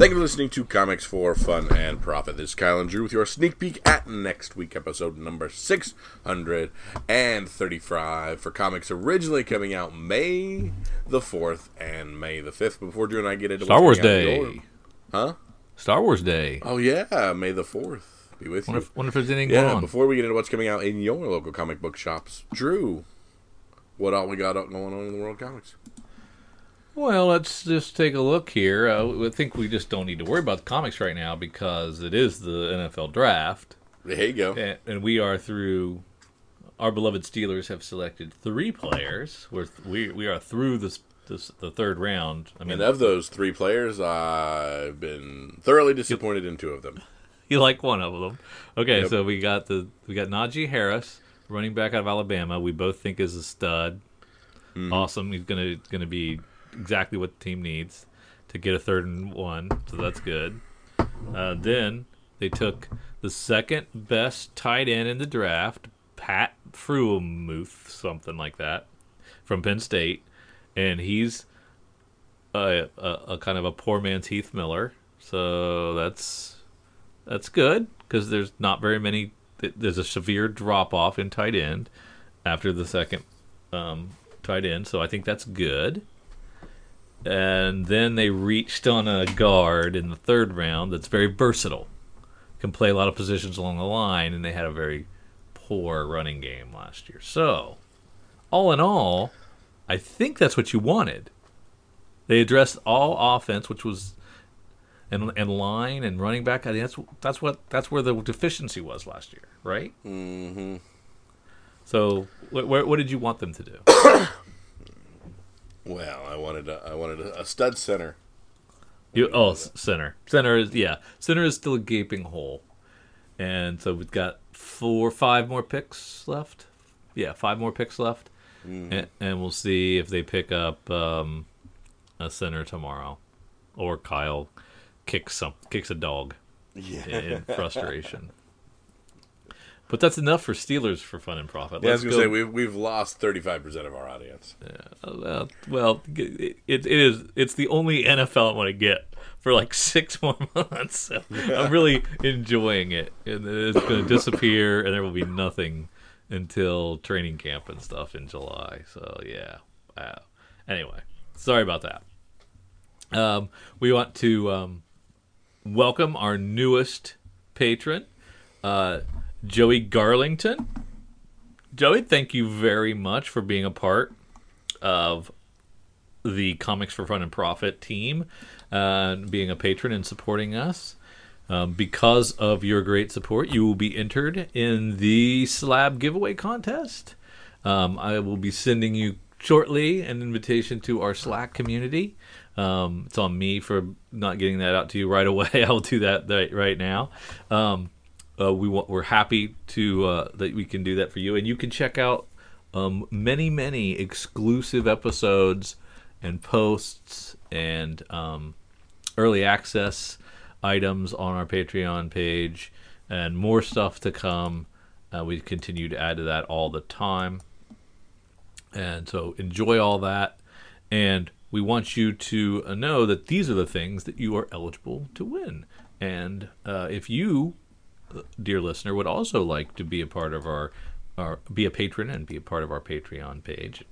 Thank you for listening to Comics for Fun and Profit. This is Kyle and Drew with your sneak peek at next week, episode number 635 for comics originally coming out May the 4th and May the 5th. Before Drew and I get into Star Wars what's coming out Day. your- Huh? Star Wars Day. Oh, yeah, May the 4th. Be with you. Wonder if, wonder if there's anything Yeah, going on. before we get into what's coming out in your local comic book shops, Drew, what all we got going on in the world of comics? Well, let's just take a look here. Uh, I think we just don't need to worry about the comics right now because it is the NFL draft, There you go. and, and we are through. Our beloved Steelers have selected three players. We're th- we we are through this, this the third round. I mean, And of those three players, I've been thoroughly disappointed in two of them. you like one of them. Okay, Yep. so we got the we got Najee Harris, running back out of Alabama. We both think is a stud. Mm-hmm. Awesome. He's gonna gonna be exactly what the team needs to get a third and one. So that's good. Uh, then they took the second best tight end in the draft, Pat Freiermuth, something like that, from Penn State, and he's a, a, a kind of a poor man's Heath Miller. So that's that's good because there's not very many. There's a severe drop off in tight end after the second um, tight end, so I think that's good. And then they reached on a guard in the third round that's very versatile, can play a lot of positions along the line, and they had a very poor running game last year. So, all in all, I think that's what you wanted. They addressed all offense, which was and and line and running back. I think that's that's what that's where the deficiency was last year, right? Mm-hmm. So, wh- wh- what did you want them to do? Well, I wanted a, I wanted a, a stud center. You, oh, center. Center is yeah. Center is still a gaping hole, and so we've got four, five more picks left. Yeah, five more picks left, and, and we'll see if they pick up um, a center tomorrow, or Kyle kicks some kicks a dog Yeah. in frustration. But that's enough for Steelers for fun and profit. Yeah, I was gonna say we've we've lost thirty five percent of our audience. Uh, well, it, it is. It's the only NFL I want to get for like six more months. So I'm really enjoying it, and it's going to disappear, and there will be nothing until training camp and stuff in July. So yeah. Wow. Anyway, sorry about that. Um, we want to um, welcome our newest patron, uh, Joey Garlington. Joey, thank you very much for being a part of the Comics for Fun and Profit team, uh, being a patron and supporting us. Um, because of your great support, you will be entered in the slab giveaway contest. Um, I will be sending you shortly an invitation to our Slack community. Um, it's on me for not getting that out to you right away. I'll do that right, right now. Um, uh, we want, we're happy to uh, that we can do that for you, and you can check out um, many many exclusive episodes and posts and um, early access items on our Patreon page, and more stuff to come. Uh, we continue to add to that all the time, and so enjoy all that. And we want you to uh, know that these are the things that you are eligible to win. And uh, if you dear listener, would also like to be a part of our, our be a patron and be a part of our Patreon page,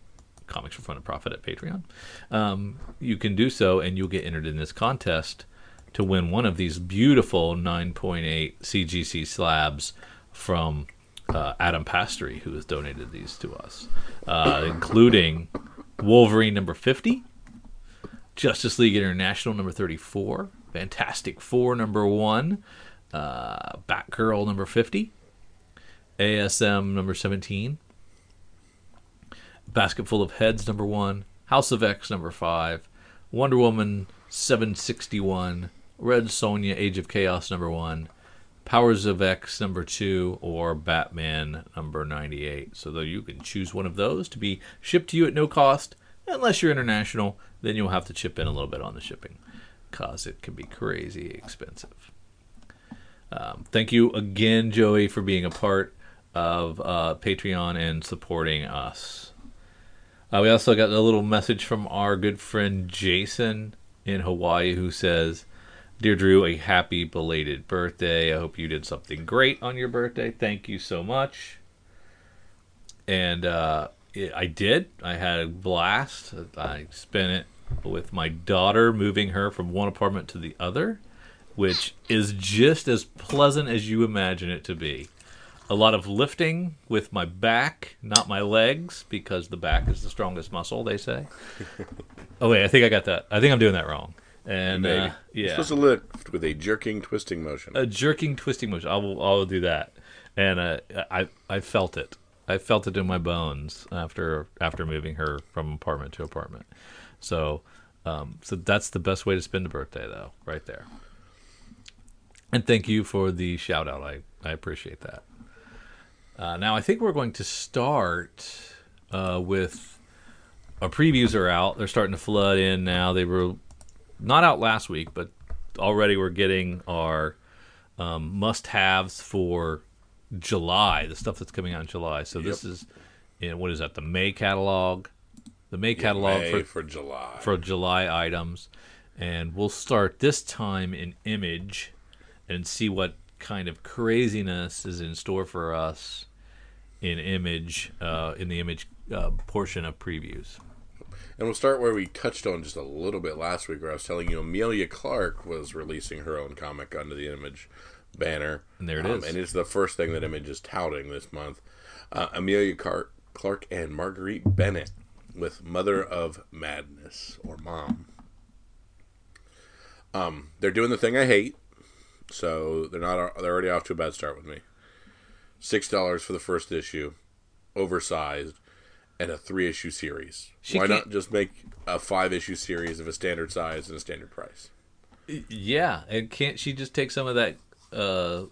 Comics for Fun and Profit at Patreon, um, you can do so, and you'll get entered in this contest to win one of these beautiful 9.8 CGC slabs from uh, Adam Pastory, who has donated these to us, uh, including Wolverine number 50, Justice League International number 34, Fantastic Four number 1, uh, Batgirl number 50, ASM number 17, Basket Full of Heads number 1, House of X number 5, Wonder Woman 761, Red Sonja Age of Chaos number 1, Powers of X number 2, or Batman number 98. So though you can choose one of those to be shipped to you at no cost, unless you're international, then you'll have to chip in a little bit on the shipping because it can be crazy expensive. Um, thank you again, Joey, for being a part of uh, Patreon and supporting us. Uh, we also got a little message from our good friend Jason in Hawaii who says, Dear Drew, a happy belated birthday. I hope you did something great on your birthday. Thank you so much. And uh, I did. I had a blast. I spent it with my daughter, moving her from one apartment to the other, which is just as pleasant as you imagine it to be. A lot of lifting with my back, not my legs, because the back is the strongest muscle, they say. oh, wait, I think I got that. I think I'm doing that wrong. And uh, You're yeah, supposed to lift with a jerking, twisting motion. a jerking, twisting motion. I will, I will do that. And uh, I, I felt it. I felt it in my bones after after moving her from apartment to apartment. So, um, so that's the best way to spend a birthday, though, right there. And thank you for the shout out. I, I appreciate that. Uh, now, I think we're going to start uh, with our previews are out. They're starting to flood in now. They were not out last week, but already we're getting our um, must haves for July, the stuff that's coming out in July. So this is, you know, what is that? The May catalog, the May catalog May for for July. for July items, and we'll start this time in Image and see what kind of craziness is in store for us in Image uh, in the Image uh, portion of previews. And we'll start where we touched on just a little bit last week, where I was telling you Emilia Clarke was releasing her own comic under the Image banner. And there it um, is. And it's the first thing that Image is touting this month. Uh, Emilia Clarke, Clarke and Marguerite Bennett with Mother of Madness, or Mom. Um, they're doing the thing I hate, so they're not. They're already off to a bad start with me. Six dollars for the first issue, oversized, and a three issue series. She Why can't- not just make a five issue series of a standard size and a standard price? Yeah, and can't she just take some of that uh,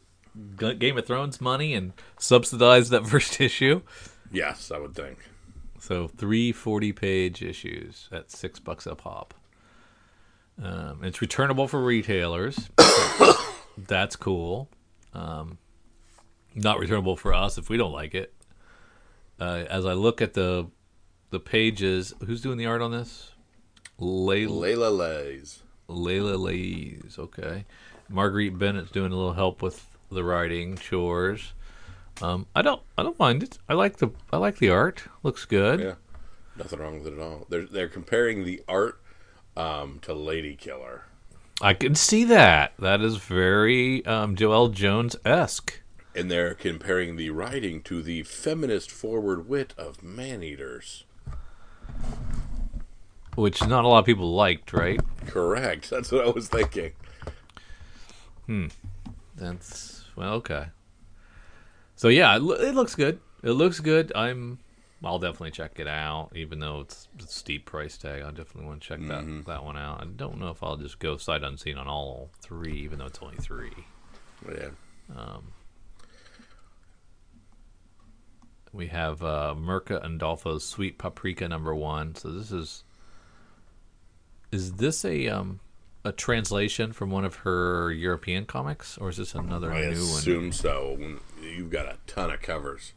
Game of Thrones money and subsidize that first issue? Yes, I would think. So three forty page issues at six bucks a pop. Um, it's returnable for retailers. That's cool. Um, not returnable for us if we don't like it. Uh, as I look at the the pages, who's doing the art on this? Leila Leila Leiz. Leila Leiz. Okay, Marguerite Bennett's doing a little help with the writing chores. Um, I don't I don't mind it. I like the I like the art. Looks good. Yeah, nothing wrong with it at all. They're they're comparing the art um, to Lady Killer. I can see that. That is very um, Joëlle Jones esque. And they're comparing the writing to the feminist forward wit of man eaters. which not a lot of people liked, right? Correct. That's what I was thinking. Hmm. That's well, okay. So yeah, it, lo- it looks good. It looks good. I'm. I'll definitely check it out, even though it's a steep price tag. I definitely want to check that that one out. I don't know if I'll just go sight unseen on all three, even though it's only three. Yeah. We have uh, Mirka Andolfo's Sweet Paprika number one. So this is is this a um a translation from one of her European comics, or is this another I new one? I assume so. You've got a ton of covers.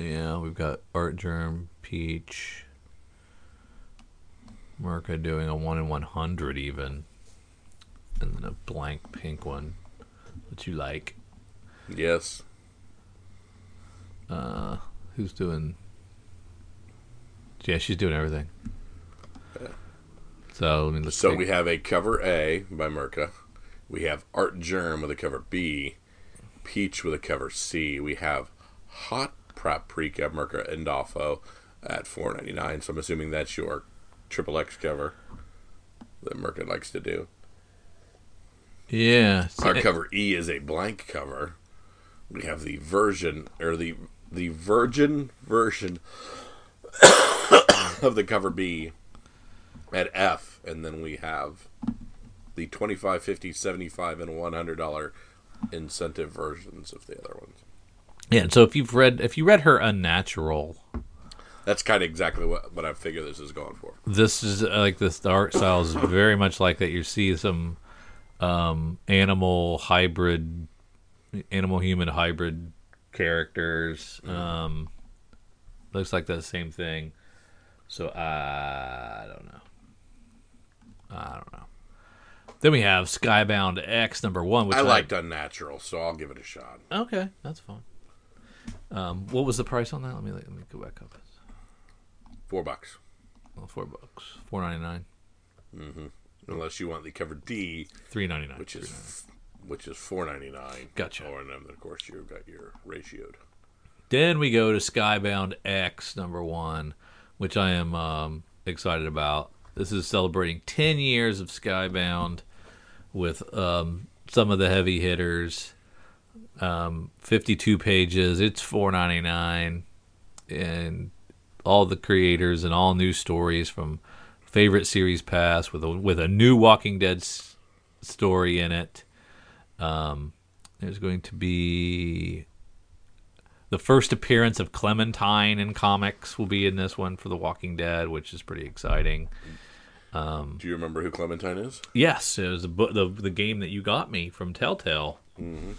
Yeah, we've got Artgerm, Peach, Mirka doing a one in one hundred even, and then a blank pink one, which you like. Yes. Uh, who's doing? Yeah, she's doing everything. So let me look. So we have a cover A by Mirka. We have Artgerm with a cover B. Peach with a cover C. We have Hot Paprika Mirka Andolfo at four ninety nine. So I'm assuming that's your triple X cover that Mirka likes to do. yeah. Our cover E is a blank cover. We have the version or the the virgin version of the cover B at F, and then we have the 25 50 75 and 100 dollar incentive versions of the other ones. Yeah, and so if you've read if you read her Unnatural, That's kind of exactly what, what I figure this is going for. this is uh, like this the art style is very much like that. You see some um, animal hybrid, animal human hybrid characters. Um, looks like the same thing. So I don't know. I don't know. Then we have Skybound X number one, which I liked Unnatural, so I'll give it a shot. Okay, that's fine. Um, what was the price on that? Let me let me go back up. Four bucks, Well, four bucks, four ninety nine, unless you want the cover D, three ninety nine. which is which is four ninety nine. Gotcha. Oh, and then of course you've got your ratioed. Then we go to Skybound X number one, which I am um, excited about. This is celebrating 10 years of Skybound with um, some of the heavy hitters. Um, 52 pages. It's 4.99, and all the creators and all new stories from favorite series past with a with a new Walking Dead s- story in it. Um, there's going to be the first appearance of Clementine in comics will be in this one for The Walking Dead, which is pretty exciting. Do you remember who Clementine is? Yes, it was bu- the, the game that you got me from Telltale.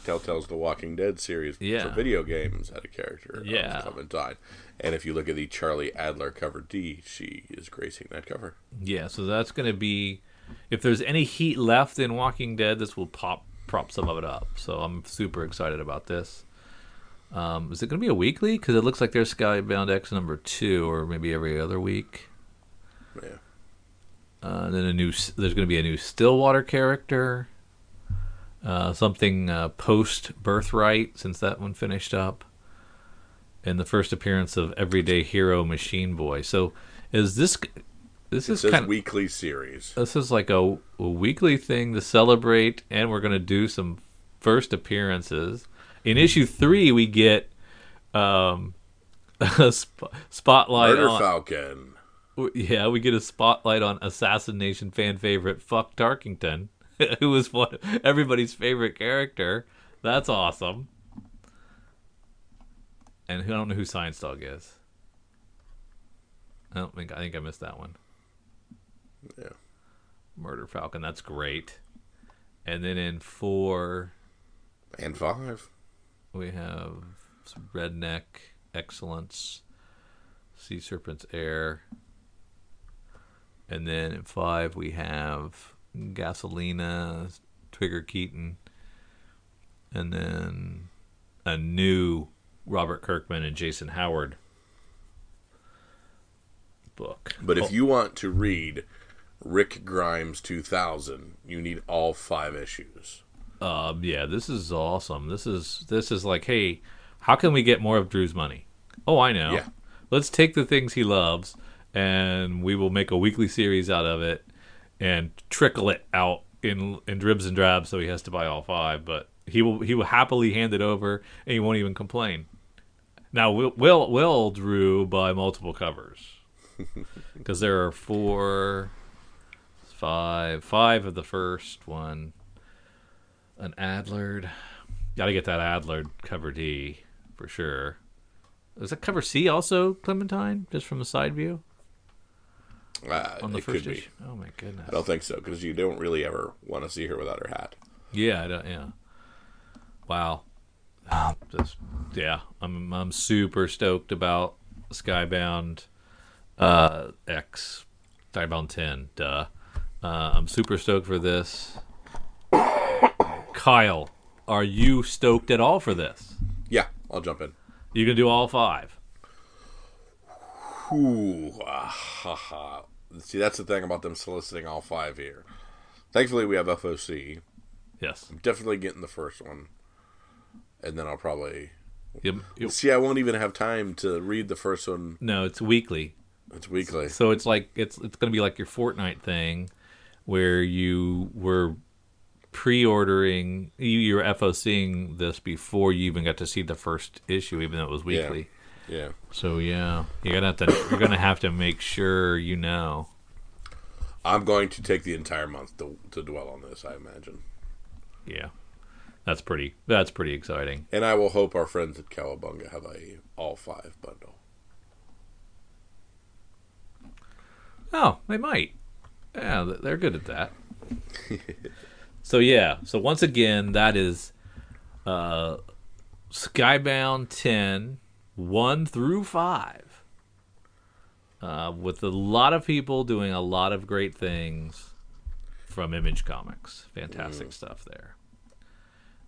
Telltale's The Walking Dead series Yeah. for video games had a character of Yeah. Clementine. And if you look at the Charlie Adlard cover D, she is gracing that cover. Yeah, so that's going to be if there's any heat left in Walking Dead, this will pop prop some of it up. So I'm super excited about this. Um, is it going to be a weekly? Because it looks like there's Skybound X number two, or maybe every other week. Yeah. Uh, then a new, there's going to be a new Stillwater character. Uh, something uh, post Birthright, since that one finished up, and the first appearance of Everyday Hero Machine Boy. So, is this this It is kind of weekly series. this is like a, a weekly thing to celebrate, and we're going to do some first appearances. In issue three, we get um, a sp- spotlight Murder on Falcon. yeah, we get a spotlight on Assassin Nation fan favorite Buck Tarkington, who was one everybody's favorite character. That's awesome. And who I don't know who Science Dog is. I don't think I think I missed that one. Yeah. Murder Falcon, that's great. And then in four, And five. we have Redneck Excellence, Sea Serpent's Heir. And then in five, we have Gasolina, Trigger Keaton. And then a new Robert Kirkman and Jason Howard book. But Oh, if you want to read Rick Grimes 2000, you need all five issues. Um, yeah, this is awesome. This is this is like, hey, how can we get more of Drew's money? Oh, I know. Yeah. Let's take the things he loves, and we will make a weekly series out of it, and trickle it out in in dribs and drabs, so he has to buy all five. But he will he will happily hand it over, and he won't even complain. Now, will will, will Drew buy multiple covers? Because there are four, five, five of the first one an Adlard. Got to get that Adlard cover D for sure. Is that cover C also Clementine, just from the side view Uh, on the it first could be. issue? Oh my goodness! I don't think so because you don't really ever want to see her without her hat. Yeah, I don't, yeah. Wow. Just yeah, I'm I'm super stoked about Skybound uh X Skybound 10. Duh. Uh, I'm super stoked for this. Kyle, are you stoked at all for this? Yeah, I'll jump in. You can do all five. Ooh, ah, ha, ha. See, that's the thing about them soliciting all five here. Thankfully, we have FOC. Yes. I'm definitely getting the first one, and then I'll probably Yep. Yep. see. I won't even have time to read the first one. No, it's weekly. It's weekly. So it's like it's it's going to be like your Fortnite thing, where you were pre-ordering, you, you were FOCing this before you even got to see the first issue, even though it was weekly. Yeah. So yeah, you're gonna have to you're gonna have to make sure you know. I'm going to take the entire month to, to dwell on this. I imagine, Yeah, that's pretty that's pretty exciting. and I will hope our friends at Cowabunga have a all five bundle. Oh, they might. Yeah, they're good at that. so yeah, so once again, that is uh, Skybound 10, 1 through 5. Uh, with a lot of people doing a lot of great things from Image Comics. Fantastic stuff there.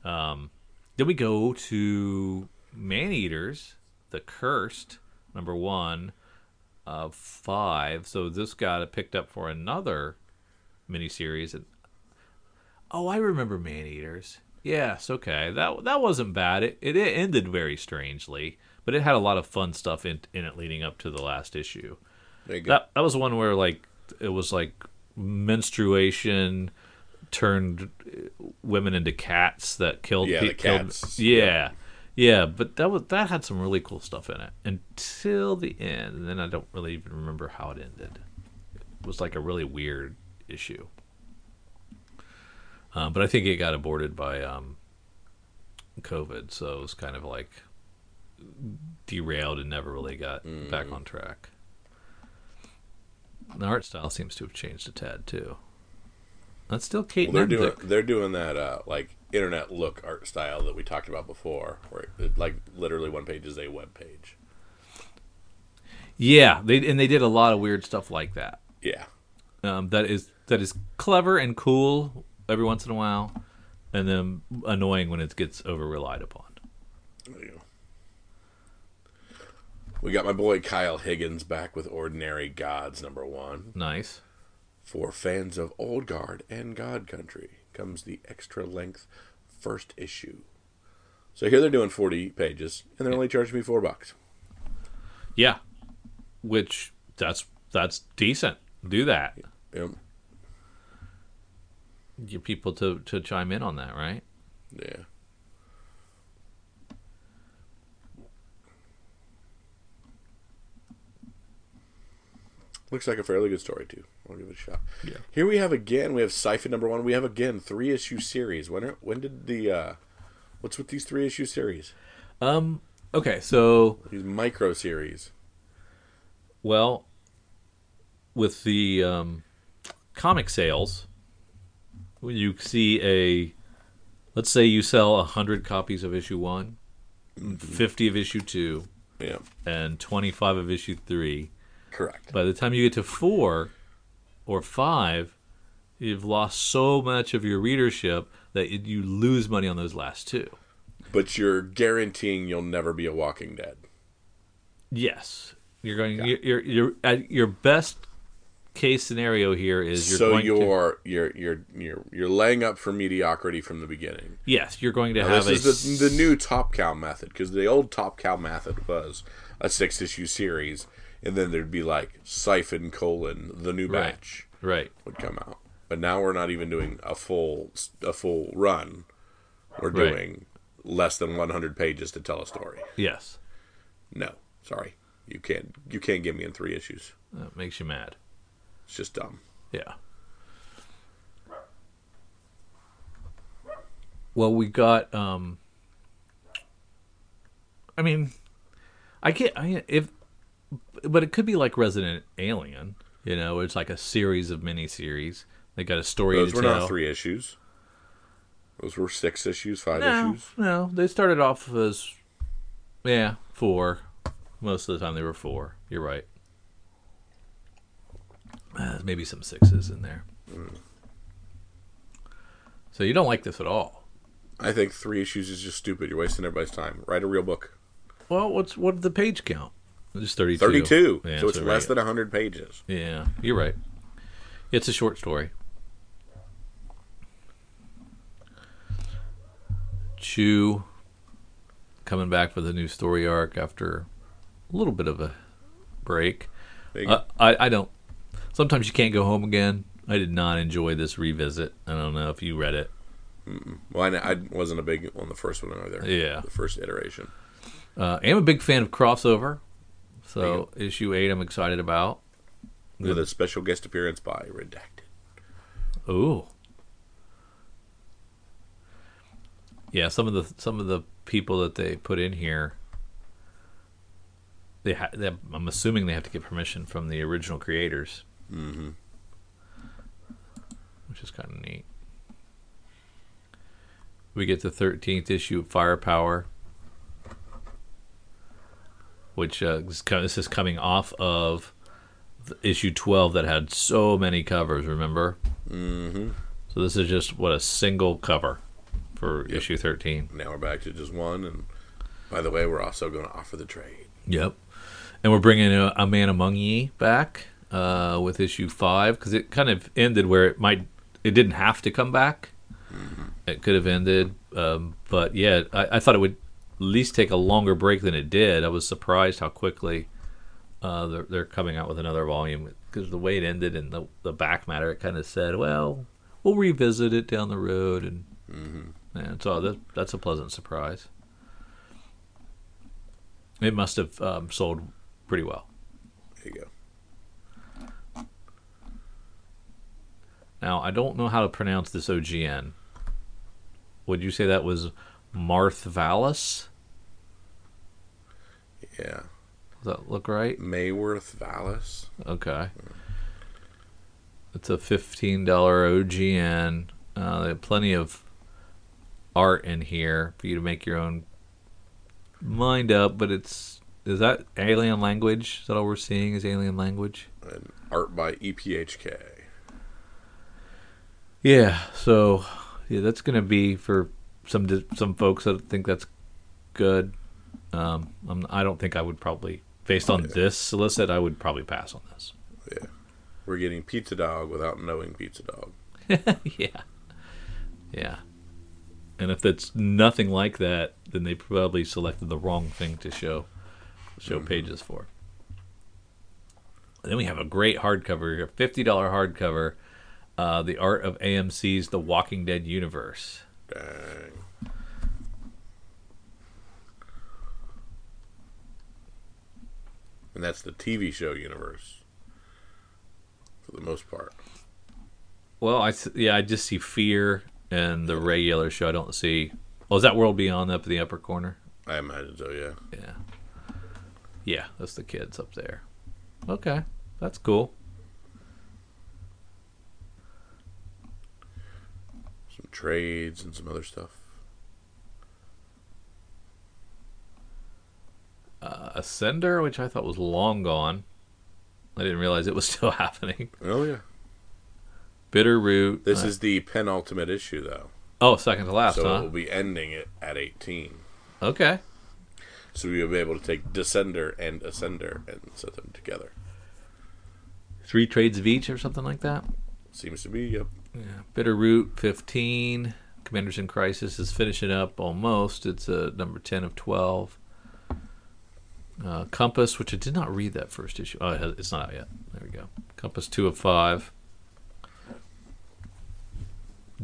Um, then we go to Man Eaters, The Cursed, number one of five. So this got picked up for another miniseries. And oh, I remember Man Eaters. Yes, okay. That that wasn't bad. It it ended very strangely, but it had a lot of fun stuff in in it leading up to the last issue. There you go. That that was one where like it was like menstruation turned uh, women into cats that killed Yeah, pe- killed- cats. yeah. Yeah, but that was that had some really cool stuff in it until the end, and then I don't really even remember how it ended. It was like a really weird issue. Um, but I think it got aborted by um, COVID, so it was kind of like derailed and never really got back Mm. on track. The art style seems to have changed a tad too. That's still Kate Well, they're doing they're doing that uh, like internet look art style that we talked about before, where it, like literally one page is a web page. Yeah, they and they did a lot of weird stuff like that. Yeah, Um, that is that is clever and cool every once in a while, and then annoying when it gets over relied upon. there you go. We got my boy Kyle Higgins back with Ordinary Gods number one. Nice. For fans of Old Guard and God Country comes the extra length first issue. So here they're doing 40 pages, and they're only charging me four bucks. Yeah, which that's that's decent. Do that. Yep. Get people to to chime in on that, right? Yeah. Looks like a fairly good story too. I'll give it a shot. Yeah. Here we have again. We have Siphon number one. We have again three issue series. When are, when did the uh, what's with these three issue series? Um. Okay. So These micro series. well, with the um, comic sales, when you see a, let's say you sell hundred copies of issue one, 50 of issue two, Yeah. and twenty five of issue three. Correct. By the time you get to four or five, you've lost so much of your readership that you- lose money on those last two. But you're guaranteeing you'll never be a Walking Dead. Yes, you're going. You're, you're you're at your best case scenario here is you're so going you're you're you're you're you're laying up for mediocrity from the beginning. yes you're going to Now, have a this is the, the new Top Cow method because the old Top Cow method was a six issue series, and then there'd be like Siphon colon the new Right. batch right. would come out. But now we're not even doing a full a full run. We're Right. doing less than 100 pages to tell a story. Yes, No, sorry, you can't you can't get me in three issues. that makes you mad. It's just dumb. Yeah. Well, we got. um I mean, I can't. I if, but it could be like Resident Alien. You know, it's like a series of miniseries. They got a story Those were tell. not three issues. Those were six issues, five No, issues. no, they started off as yeah four. Most of the time they were four. You're right. Uh, maybe some sixes in there. So you don't like this at all? I think three issues is just stupid. You're wasting everybody's time. Write a real book. Well, what's what the page count? Just thirty-two. 32. Yeah, so it's so less right. than 100 pages. Yeah, you're right. It's a short story. Chew coming back for the new story arc after a little bit of a break. Uh, I, I don't. Sometimes you can't go home again. I did not enjoy this revisit. I don't know if you read it. well, I, I wasn't a big on the first one either. Yeah. The first iteration. Uh, I am a big fan of crossover. So issue eight, I'm excited about. With a special guest appearance by Redacted. Ooh. Yeah, some of the some of the people that they put in here, they, ha- they I'm assuming they have to get permission from the original creators, Mm-hmm. which is kind of neat. We get the 13th issue of Firepower, which uh, is this is coming off of issue 12 that had so many covers. Remember? Mm-hmm. So this is just what a single cover for Yep. issue 13. Now we're back to just one. And by the way, we're also going to offer the trade. Yep. And we're bringing a, a Man Among Ye back uh, with issue five because it kind of ended where it might, it didn't have to come back. It could have ended, um, but yeah, I, I thought it would least take a longer break than it did. I was surprised how quickly uh, they're, they're coming out with another volume because the way it ended and the, the back matter, it kind of said, well, we'll revisit it down the road, and and so that, that's a pleasant surprise. It must have um, sold pretty well. There you go. Now I don't know how to pronounce this OGN. Would you say that was Marth Vallis? Yeah. Does that look right? Mayworth Vallis. Okay. It's a fifteen dollar OGN. Uh, they have plenty of art in here for you to make your own mind up. But it's is that alien language? Is that all we're seeing? Is alien language? And art by EPHK. Yeah. So yeah, that's gonna be for some some folks that think that's good. Um, I'm, I don't think I would probably, based on this solicit, I would probably pass on this. Yeah. We're getting Pizza Dog without knowing Pizza Dog. yeah. Yeah. And if it's nothing like that, then they probably selected the wrong thing to show show pages for. And then we have a great hardcover, a fifty dollar hardcover, uh, the art of AMC's The Walking Dead universe. Dang. And that's the TV show universe. For the most part. Well, I yeah, I just see Fear and the regular show. I don't see. Oh, is that World Beyond up in the upper corner? I imagine so, yeah. Yeah. Yeah, that's the kids up there. Okay, that's cool. Some trades and some other stuff. Uh, Ascender, which I thought was long gone. I didn't realize it was still happening. Oh, yeah. Bitter Root. This uh, is the penultimate issue, though. oh second to last, so huh? we'll be ending it at 18. Okay. So we'll be able to take Descender and Ascender and set them together. Three trades of each or something like that. Seems to be, yep. Yeah. Bitter Root, fifteen. Commanders in Crisis is finishing up almost. It's uh, number ten of twelve. Uh, Compass, which I did not read that first issue. Oh, it's not out yet. There we go. Compass two of five.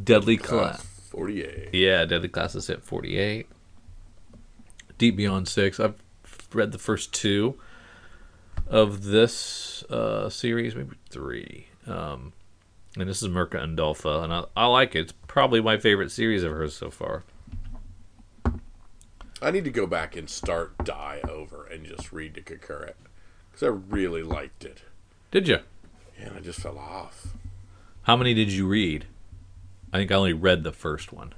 Deadly Class. Class 48. Yeah, Deadly Class is at 48. Deep Beyond 6. I've read the first two of this uh, series, maybe three. Um, and this is Mirka Andolfo, and I, I like it. It's probably my favorite series of hers so far. I need to go back and start Die over and just read the concurrent. Because I really liked it. Did you? Yeah, and I just fell off. How many did you read? I think I only read the first one.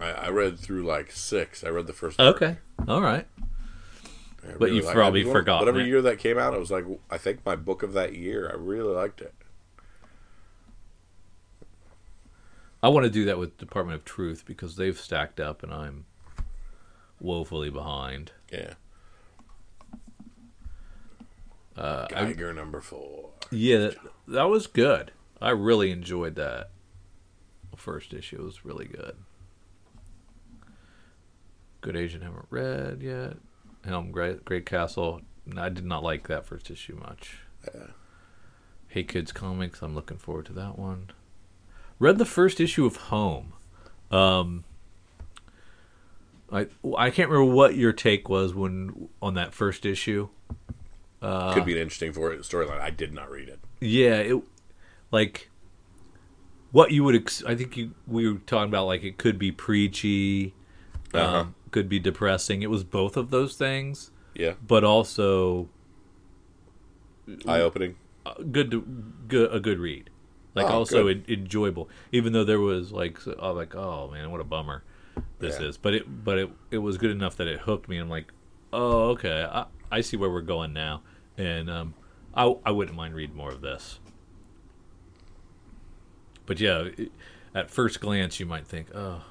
I, I read through like six. I read the first arc. Okay. All right. I But you've probably forgotten Whatever it. year that came out, I was like, I think my book of that year. I really liked it. I want to do that with Department of Truth because they've stacked up and I'm woefully behind. Yeah. Uh, I- Geiger number four. Yeah, that, that was good. I really enjoyed that first issue. It was really good. Good Asian haven't read yet. Helm Great, Great Castle. I did not like that first issue much. Yeah. Hey Kids Comics. I'm looking forward to that one. Read the first issue of Home. Um, I I can't remember what your take was when on that first issue. Uh, Could be an interesting storyline. I did not read it. Yeah, it like what you would. Ex- I think you we were talking about like it could be preachy, Uh-huh. um, could be depressing. It was both of those things, Yeah. but also Eye opening. uh, good, to, good a good read. Like Oh, also good. en- enjoyable, even though there was like oh, like oh man, what a bummer this Yeah. is. But it but it it was good enough that it hooked me. I'm like, oh okay, I, I see where we're going now, and um, I I wouldn't mind reading more of this. but yeah, it, at first glance you might think, oh,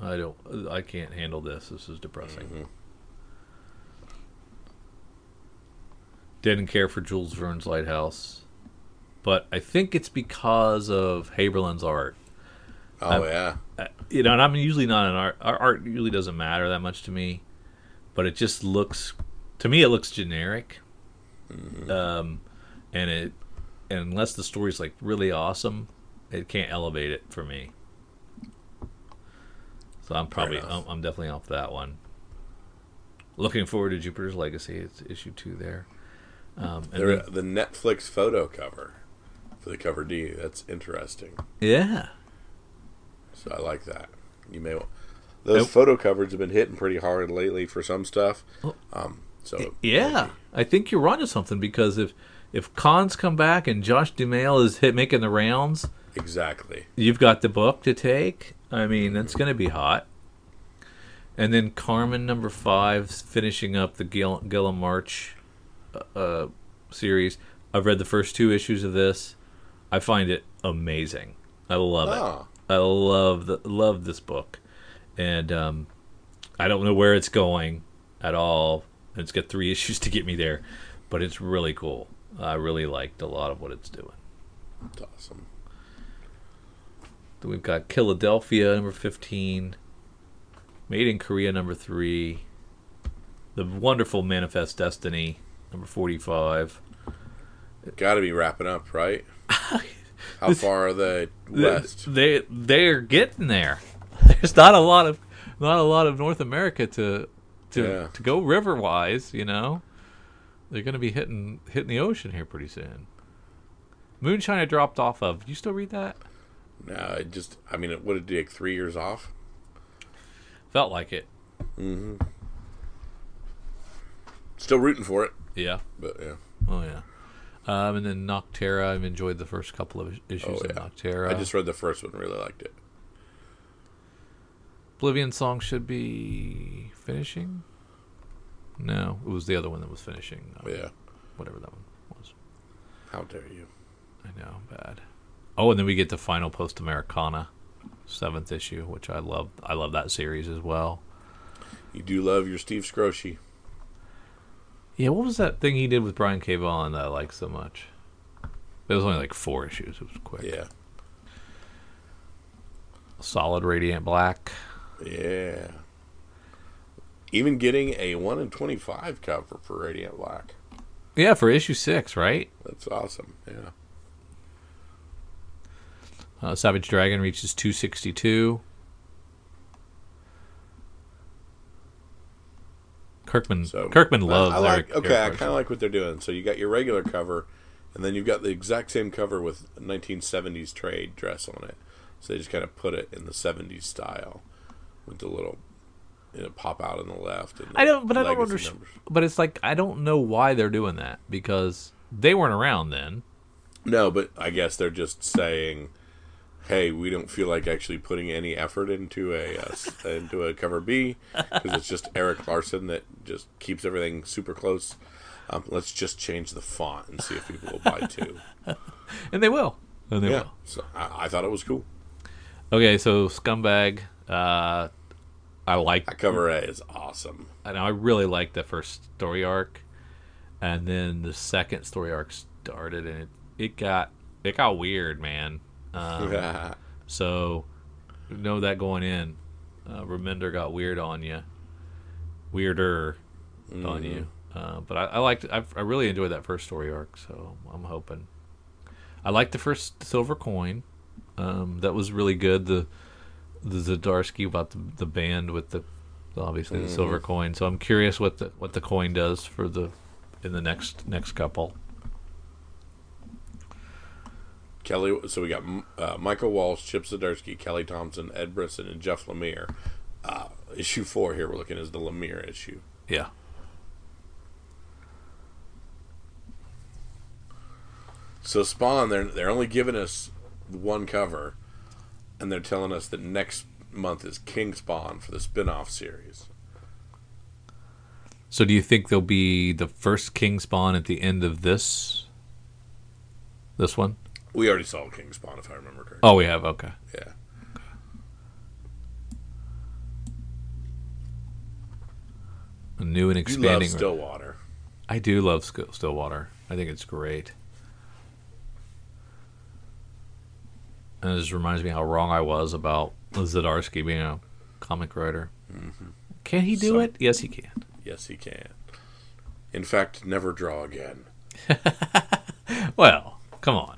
I don't, I can't handle this. This is depressing. Didn't care for Jules Verne's Lighthouse, but I think it's because of Haberlin's art. Oh I'm- yeah, Uh, you know, and I'm usually not an art. Our art usually doesn't matter that much to me, but it just looks, to me, it looks generic. Um, and it, and unless the story's like really awesome, it can't elevate it for me. So I'm probably. I'm, I'm definitely off that one. Looking forward to Jupiter's Legacy. It's issue two there. Um, and They're, then- the Netflix photo cover for the cover D. That's interesting. yeah, So I like that. You may. Those Nope. photo covers have been hitting pretty hard lately for some stuff. Oh. Um, so Yeah, I think you're onto something because if if Khan's come back and Josh Duhamel is hit making the rounds, exactly. you've got the book to take. I mean, that's going to be hot. And then Karmen number five, finishing up the Gil- Guillem March uh, uh, series. I've read the first two issues of this. I find it amazing. I love it. I love the love this book, and um, I don't know where it's going at all. It's got three issues to get me there, but it's really cool. I really liked a lot of what it's doing. that's awesome. Then we've got Philadelphia number fifteen, Made in Korea number three, the wonderful Manifest Destiny number forty-five. Got to be wrapping up, right? How This- far are they west? They they're getting there. There's not a lot of not a lot of North America to to Yeah. to go river wise. You know, they're going to be hitting hitting the ocean here pretty soon. Moonshine I dropped off of. You still read that? No, it just. I mean, it would it take three years off? Felt like it. Mm-hmm. Still rooting for it, Yeah. but yeah. Oh yeah. Um, and then Nocterra. I've enjoyed the first couple of issues Oh, of. Nocterra. I just read the first one, really liked it. Oblivion Song should be finishing. No, it was the other one that was finishing. uh, But yeah, Whatever that one was. how dare you? I know, bad. Oh, and then we get the final Post Americana, seventh issue, which I love. I love that series as well. You do love your Steve Skroce. Yeah, what was that thing he did with Brian K. Vaughan that I liked so much? It was only like four issues. It was quick. Yeah, Solid Radiant Black. yeah. Even getting a one in twenty-five cover for Radiant Black. Yeah, for issue six, right? That's awesome. Yeah. Uh, Savage Dragon reaches 262. Kirkman So Kirkman loves I, I like. Eric- okay, I kind of like what they're doing. So you got your regular cover, and then you've got the exact same cover with 1970s trade dress on it. So they just kind of put it in the 70s style with the little you know, pop out on the left. And the I don't, but I don't understand. But it's like I don't know why they're doing that because they weren't around then. No, but I guess they're just saying, "Hey, we don't feel like actually putting any effort into a uh, into a cover B because it's just Erik Larsen that just keeps everything super close. Um, let's just change the font and see if people will buy too." And they will. And they yeah, will. so I, I thought it was cool. Okay, so Scumbag. Uh, I like. That cover A is awesome. And I really liked the first story arc, and then the second story arc started, and it, it got it got weird, man. Um, So, know that going in. Uh, Reminder got weird on you, weirder on you. Uh, but I, I liked. I, I really enjoyed that first story arc. So I'm hoping. I liked the first silver coin. Um, that was really good. The the Zdarsky about the, the band with the obviously the silver coin. So I'm curious what the what the coin does for the in the next next couple. Kelly. So we got uh, Michael Walsh, Chip Zdarsky, Kelly Thompson, Ed Brisson, and Jeff Lemire. Uh, issue four here we're looking is the Lemire issue. Yeah. So Spawn, they're they're only giving us one cover, and they're telling us that next month is King Spawn for the spin-off series. So do you think there'll be the first King spawn at the end of this this one? We already saw King Spawn, if I remember correctly. Oh, we have. Okay. Yeah. A new and expanding. You love Stillwater. I do love Stillwater. I think it's great. And it just reminds me how wrong I was about Zdarsky being a comic writer. Mm-hmm. Can he do Some- it? Yes, he can. Yes, he can. In fact, never draw again. Well, come on.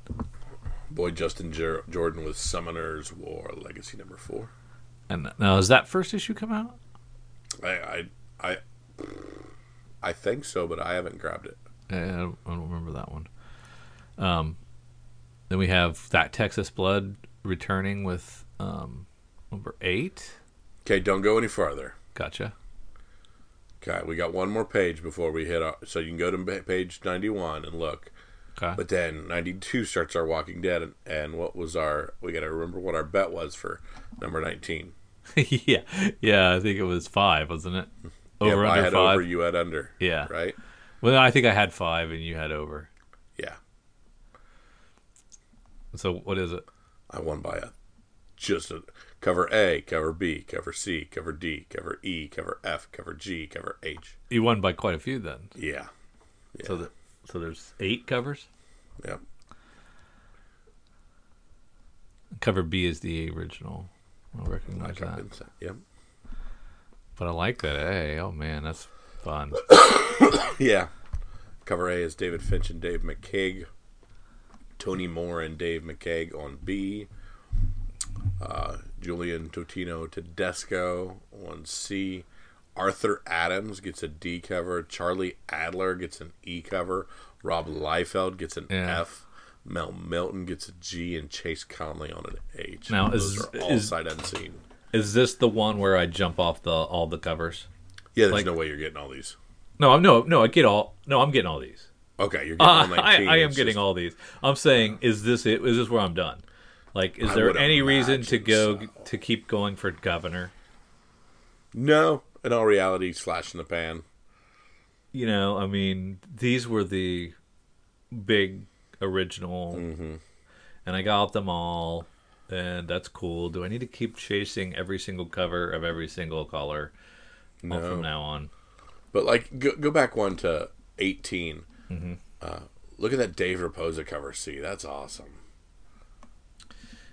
Boy, Justin Jer- Jordan with Summoners War Legacy number four. And now, has that first issue come out? I, I, I, I think so, but I haven't grabbed it. I don't, I don't remember that one. Um, then we have that Texas Blood returning with um, number eight. Okay, don't go any farther. Gotcha. Okay, we got one more page before we hit our. So you can go to page ninety-one and look. Okay. But then ninety-two starts our Walking Dead, and, and what was our? We got to remember what our bet was for number nineteen. yeah, yeah. I think it was five, wasn't it? Over Yep, I under had five. over, you had under. Yeah. Right. Well, I think I had five and you had over. Yeah, So what is it? I won by a just a cover A, cover B, cover C, cover D, cover E, cover F, cover G, cover H. You won by quite a few then. Yeah. Yeah. So the, so there's eight covers. Yep. Cover B is the original. I'll recognize got that. inside. Yep. But I like that A. Oh man, that's fun. Yeah. Cover A is David Finch and Dave McCaig. Tony Moore and Dave McCaig on B. Uh, Julian Totino Tedesco on C. Arthur Adams gets a D cover. Charlie Adlard gets an E cover. Rob Liefeld gets an Yeah. F. Mel Milton gets a G, and Chase Conley on an H. Now, Those is- are all is- sight unseen. Is this the one where I jump off the all the covers? Yeah, there's like- no way you're getting all these. No, I'm no, no. I get all. No, I'm getting all these. Okay, you're getting all Uh, 19. I, I am getting just- all these. I'm saying, is this it? Is this where I'm done? Like, is I there any reason to go so. to keep going for governor? No, in all realities flash in the pan. You know, I mean, these were the big original, Mm-hmm. and I got them all, and that's cool. Do I need to keep chasing every single cover of every single color No. from now on? But like, go, go back one to 18. Mm-hmm. Uh, look at that Dave Rapoza cover. See, that's awesome.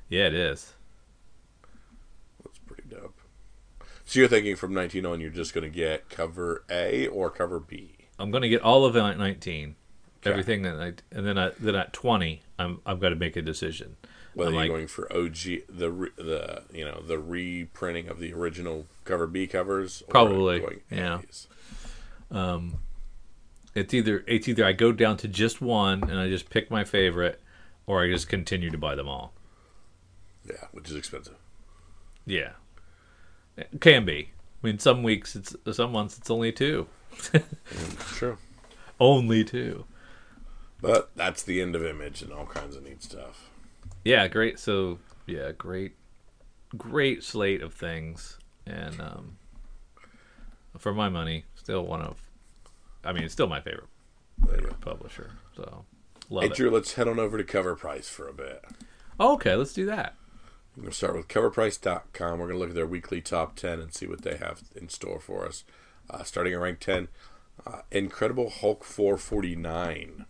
Yeah, it is. That's pretty dope. So you're thinking from 19 on, you're just going to get cover A or cover B? I'm going to get all of it at 19. Okay. Everything that I and then I, then at 20, I'm I've got to make a decision. Whether I'm you're like- going for OG, the the you know the reprinting of the original cover B covers, or Probably, yeah. A's. It's either it's either I go down to just one and I just pick my favorite, or I just continue to buy them all. yeah, which is expensive. Yeah, it can be. I mean, some weeks it's some months it's only two, True, only two. but that's the end of Image and all kinds of neat stuff. Yeah, great. So yeah, great, great slate of things, and um, for my money, still one of, I mean, still my favorite publisher. So love Hey it. Drew, let's head on over to Cover Price for a bit. okay, let's do that. We're going to start with coverprice.com. We're going to look at their weekly top 10 and see what they have in store for us. Uh, starting at rank 10, uh, Incredible Hulk 449.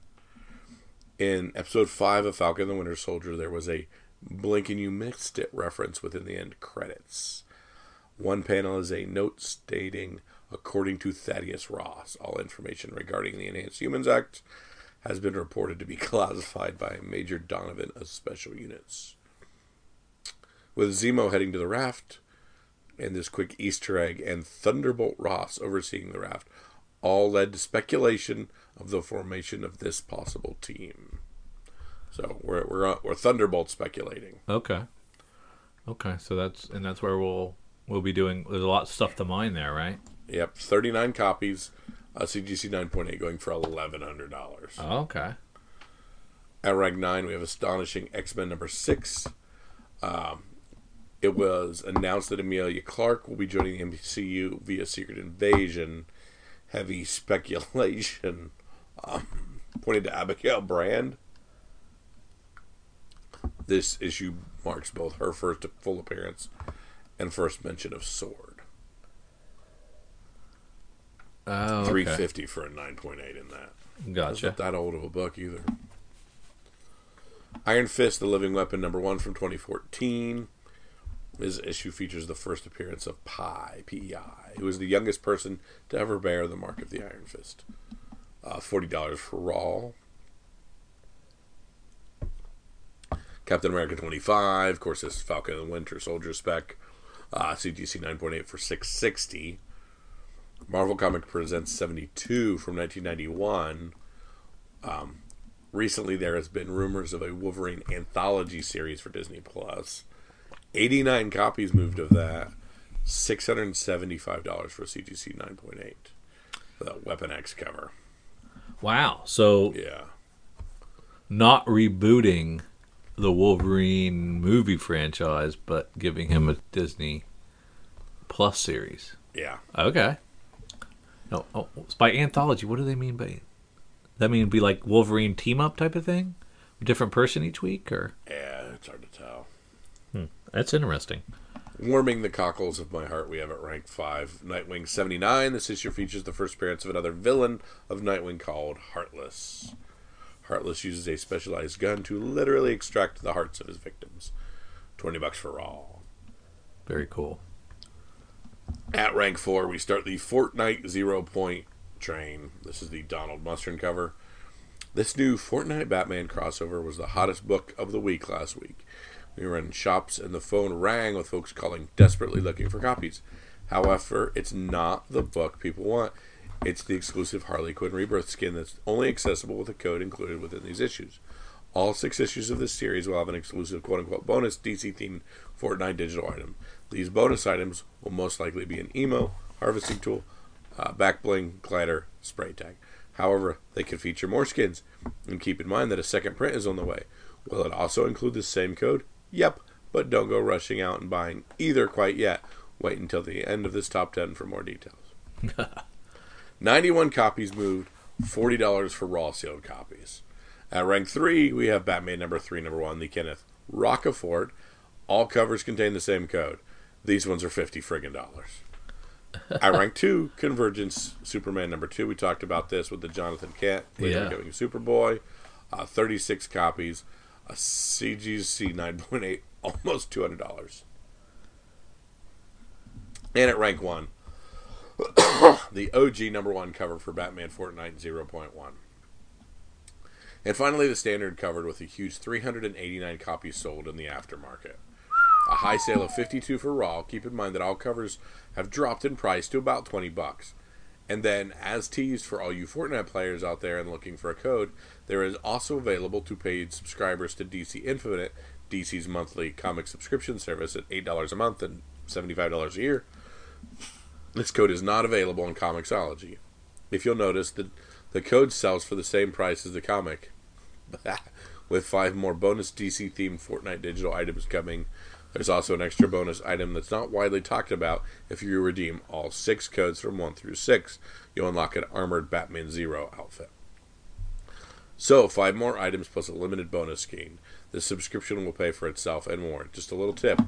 In episode 5 of Falcon and the Winter Soldier, there was a blink and you missed it reference within the end credits. One panel is a note stating, according to Thaddeus Ross, all information regarding the Enhanced Humans Act has been reported to be classified by Major Donovan of Special Units with Zemo heading to the raft, and this quick Easter egg, and Thunderbolt Ross overseeing the raft, all led to speculation of the formation of this possible team. So we're we're uh, we're Thunderbolt speculating. Okay. Okay, so that's and that's where we'll we'll be doing. There's a lot of stuff to mine there, right? Yep, thirty nine copies, uh, CGC nine point eight going for eleven hundred dollars. Oh, okay. At rank nine, we have astonishing X Men number six. Um, it was announced that Emilia Clarke will be joining the MCU via Secret Invasion. Heavy speculation um, pointed to Abigail Brand. This issue marks both her first full appearance and first mention of Sword. Oh, okay. 350 for a 9.8 in that. That's Gotcha. not that old of a book either. Iron Fist, the Living Weapon, number one from 2014. This issue features the first appearance of Pi, P-E-I, who is the youngest person to ever bear the mark of the Iron Fist. Uh, $40 for Raw. Captain America 25, of course, this is Falcon and the Winter Soldier spec. Uh, CGC 9.8 for 660. Marvel Comic Presents 72 from 1991. Um, recently, there has been rumors of a Wolverine anthology series for Disney Plus. 89 copies moved of that. $675 for CGC 9.8. The Weapon X cover. Wow. So Yeah. not rebooting the Wolverine movie franchise, but giving him a Disney Plus series. Yeah. Okay. No, oh, by anthology. What do they mean by? That mean be like Wolverine team up type of thing, different person each week, or Yeah, it's hard to tell. That's interesting. Warming the cockles of my heart, we have at rank 5 Nightwing 79. This issue features the first appearance of another villain of Nightwing called Heartless. Heartless uses a specialized gun to literally extract the hearts of his victims. 20 bucks for all. Very cool. At rank 4, we start the Fortnite Zero Point train. This is the Donald Mustard cover. This new Fortnite Batman crossover was the hottest book of the week last week. We were in shops and the phone rang with folks calling desperately looking for copies. However, it's not the book people want. It's the exclusive Harley Quinn Rebirth skin that's only accessible with a code included within these issues. All six issues of this series will have an exclusive quote unquote bonus DC themed Fortnite digital item. These bonus items will most likely be an emo, harvesting tool, uh, back bling, glider, spray tag. However, they could feature more skins. And keep in mind that a second print is on the way. Will it also include the same code? Yep, but don't go rushing out and buying either quite yet. Wait until the end of this top 10 for more details. 91 copies moved, $40 for raw sealed copies. At rank 3, we have Batman number 3, number 1, the Kenneth Rocafort. All covers contain the same code. These ones are 50 friggin' dollars. At rank 2, Convergence Superman number 2. We talked about this with the Jonathan Kent later Yeah. becoming Superboy. Uh, 36 copies. A CGC 9.8, almost $200. And at rank 1, the OG number 1 cover for Batman Fortnite 0.1. And finally, the standard covered with a huge 389 copies sold in the aftermarket. A high sale of 52 for Raw. Keep in mind that all covers have dropped in price to about 20 bucks. And then, as teased for all you Fortnite players out there and looking for a code, there is also available to paid subscribers to DC Infinite, DC's monthly comic subscription service at $8 a month and $75 a year. This code is not available in Comixology. If you'll notice, the, the code sells for the same price as the comic, with five more bonus DC themed Fortnite digital items coming. There's also an extra bonus item that's not widely talked about. If you redeem all six codes from 1 through 6, you'll unlock an armored Batman Zero outfit. So, five more items plus a limited bonus scheme. This subscription will pay for itself and more. Just a little tip,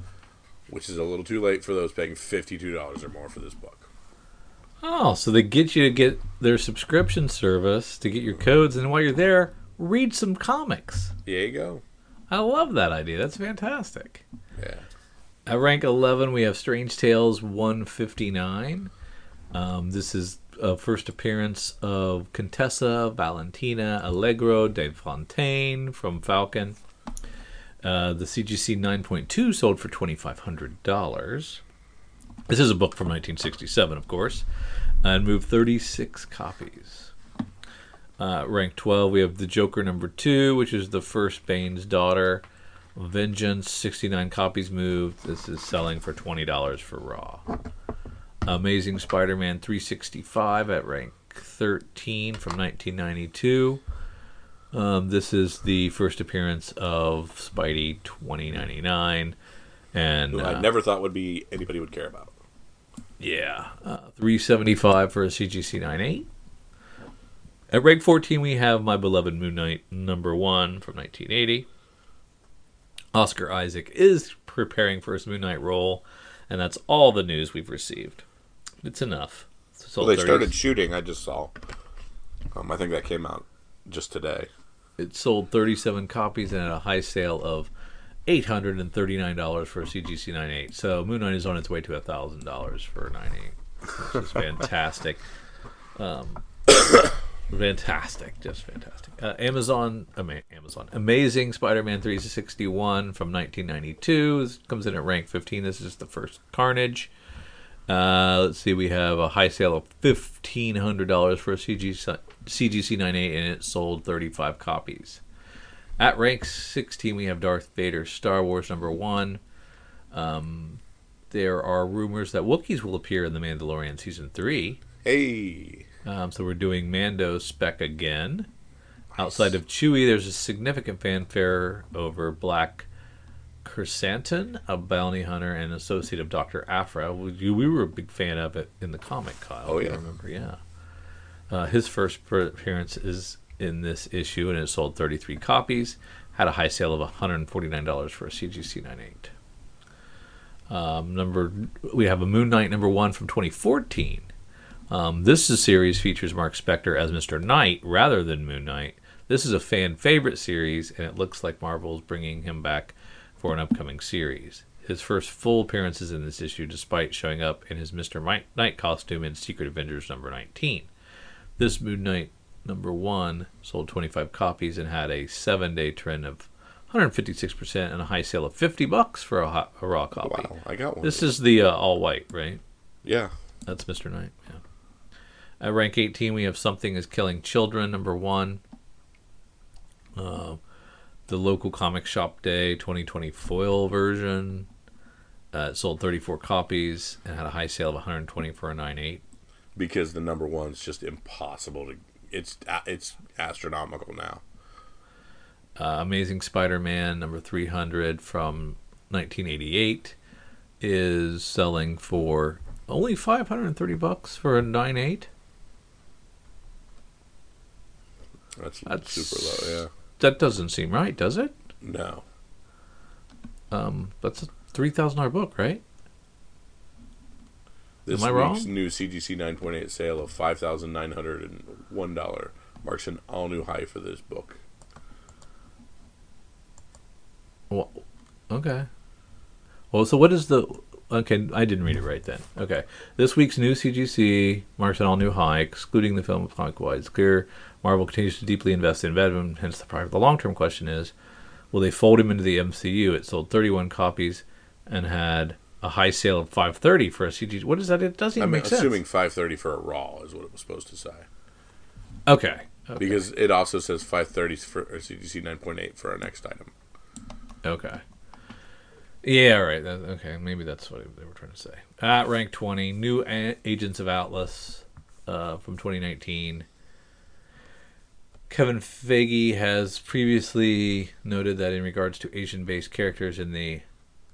which is a little too late for those paying $52 or more for this book. Oh, so they get you to get their subscription service to get your codes, and while you're there, read some comics. There you go. I love that idea. That's fantastic. Yeah. At rank 11, we have Strange Tales 159. Um, this is a first appearance of Contessa, Valentina, Allegra, De Fontaine from Falcon. Uh, the CGC 9.2 sold for $2,500. This is a book from 1967, of course, and moved 36 copies. Uh, rank 12, we have The Joker number 2, which is the first Bane's daughter. Vengeance, 69 copies moved. This is selling for $20 for Raw. Amazing Spider Man 365 at rank 13 from 1992. Um, this is the first appearance of Spidey 2099. And Who I uh, never thought would be anybody would care about. yeah, uh, 375 for a CGC 98. At rank 14, we have My Beloved Moon Knight number one from 1980. Oscar Isaac is preparing for his Moon Knight role, and that's all the news we've received. It's enough. It's Well, they started shooting. I just saw. Um, I think that came out just today. It sold 37 copies and at a high sale of $839 for a CGC 98. So Moon Knight is on its way to $1,000 for a 98, which is fantastic. Um, fantastic, just fantastic. Uh, Amazon, ama- Amazon, Amazing Spider-Man 361 from 1992 This comes in at rank 15. This is the first Carnage. Uh, let's see, we have a high sale of fifteen hundred dollars for a CG, CGC 98, and it sold 35 copies. At rank 16, we have Darth Vader Star Wars number one. Um, there are rumors that Wookiees will appear in The Mandalorian season three. Hey, Um, so we're doing Mando spec again. Outside of Chewie, there's a significant fanfare over Black Chrysanthemum, a bounty hunter and associate of Dr. Aphra. We, we were a big fan of it in the comic, Kyle. Oh, yeah. remember, yeah. Uh, his first appearance is in this issue, and it sold 33 copies. Had a high sale of $149 for a CGC 98. Um, number, we have a Moon Knight number one from 2014. Um, this is series features Mark Spector as Mr. Knight rather than Moon Knight. This is a fan favorite series, and it looks like Marvel is bringing him back for an upcoming series. His first full appearance is in this issue, despite showing up in his Mr. Knight costume in Secret Avengers number 19. This Moon Knight number one sold 25 copies and had a seven day trend of 156% and a high sale of 50 bucks for a, hot, a raw copy. wow! I got one. This is the uh, all white, right? yeah. That's Mr. Knight. Yeah. At rank 18, we have Something is Killing Children, number one. Uh, the local comic shop day 2020 foil version. Uh, sold 34 copies and had a high sale of 120 for a 9.8. because the number one's just impossible to. It's it's astronomical now. Uh, Amazing Spider-Man number 300 from 1988 is selling for only 530 bucks for a 9.8. That's, That's- super low. Yeah. That doesn't seem right, does it? No. Um, that's a three thousand dollar book, right? This Am I week's wrong? new CGC 9.8 sale of five thousand nine hundred and one dollar marks an all new high for this book. Well, okay. Well, so what is the? Okay, I didn't read it right then. Okay, this week's new CGC marks an all-new high, excluding the film comic-wide. It's clear Marvel continues to deeply invest in Venom. Hence, the prior. The long-term question is, will they fold him into the MCU? It sold 31 copies and had a high sale of 530 for a CG. What is that? It doesn't even I'm make assuming sense. 530 for a raw is what it was supposed to say Okay. okay. because it also says 530 for or CGC 9.8 for our next item. Okay. Yeah, right. That, okay, maybe that's what they were trying to say. At rank 20, new a- Agents of Atlas uh, from 2019. Kevin Feige has previously noted that in regards to Asian based characters in the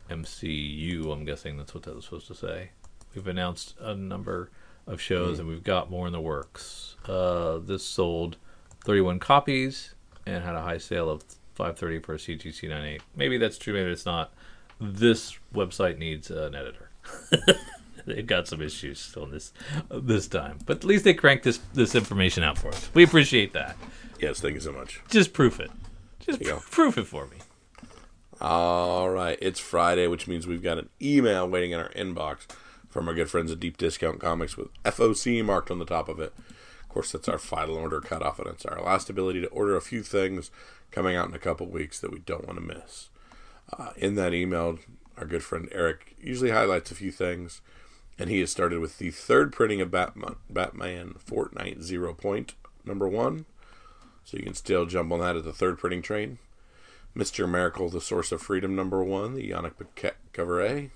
MCU, I'm guessing that's what that was supposed to say. We've announced a number of shows and we've got more in the works. Uh, this sold 31 copies and had a high sale of 530 for a CGC 98. Maybe that's true, maybe it's not. This website needs an editor. They've got some issues still this this time, but at least they cranked this this information out for us. We appreciate that. Yes, thank you so much. Just proof it. Just pr- go. proof it for me. All right, it's Friday, which means we've got an email waiting in our inbox from our good friends at Deep Discount Comics with FOC marked on the top of it. Of course, that's our final order cutoff, and it's our last ability to order a few things coming out in a couple weeks that we don't want to miss. Uh, in that email, our good friend Eric usually highlights a few things, and he has started with the third printing of Batman, Batman Fortnite Zero Point number one. So you can still jump on that at the third printing train. Mr. Miracle, The Source of Freedom, number one, the Yannick Paquette cover A.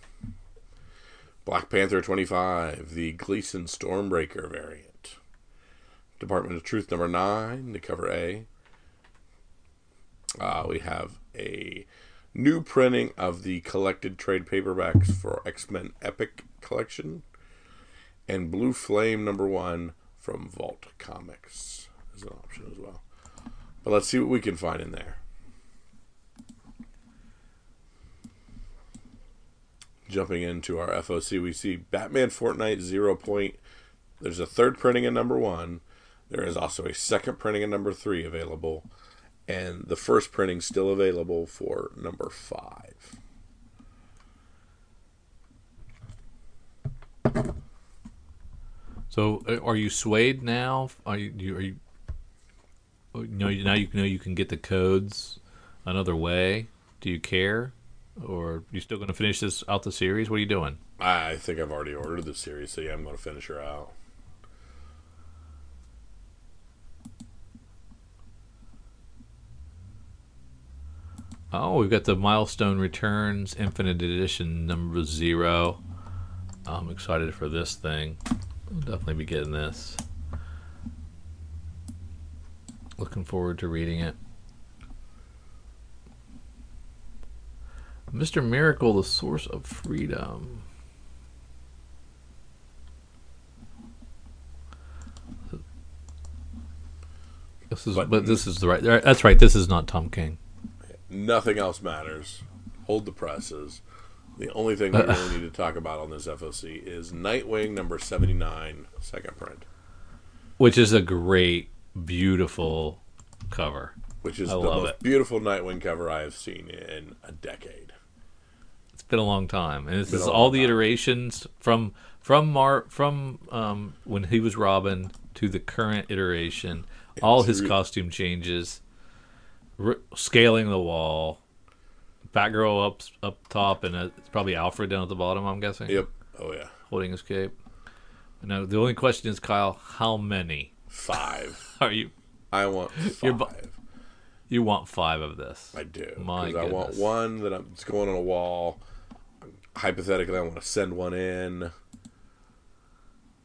Black Panther 25, the Gleason Stormbreaker variant. Department of Truth, number nine, the cover A. Uh, we have a new printing of the collected trade paperbacks for X Men Epic Collection. And Blue Flame, number one, from Vault Comics is an option as well. But let's see what we can find in there. jumping into our FOC, we see Batman Fortnite Zero Point. There's a third printing in number one. There is also a second printing in number three available, and the first printing still available for number five. So, uh, are you swayed now? Are you? Are you? No, now you know you can get the codes another way. Do you care, or are you still going to finish this out the series? What are you doing? I think I've already ordered the series, so yeah, I'm going to finish her out. Oh, we've got the Milestone Returns Infinite Edition number zero. I'm excited for this thing. I'll definitely be getting this. Looking forward to reading it. Mr. Miracle, the source of freedom. This is, But- but this is the right. That's right. This is not Tom King. Nothing else matters. Hold the presses. The only thing we really need to talk about on this FOC is Nightwing number 79, second print, which is a great, beautiful cover. which is I the most it. beautiful Nightwing cover I have seen in a decade. It's been a long time, and this is all the time. iterations from from Mar from um, when he was Robin to the current iteration. all his costume changes, r- scaling the wall, Batgirl up up top, and uh, it's probably Alfred down at the bottom. I'm guessing, Yep. Oh, yeah. holding his cape. Now the only question is, Kyle, how many Five. Are you? I want five. You want five of this? I do. My Because I want goodness. one that I'm it's going on a wall. Hypothetically, I want to send one in.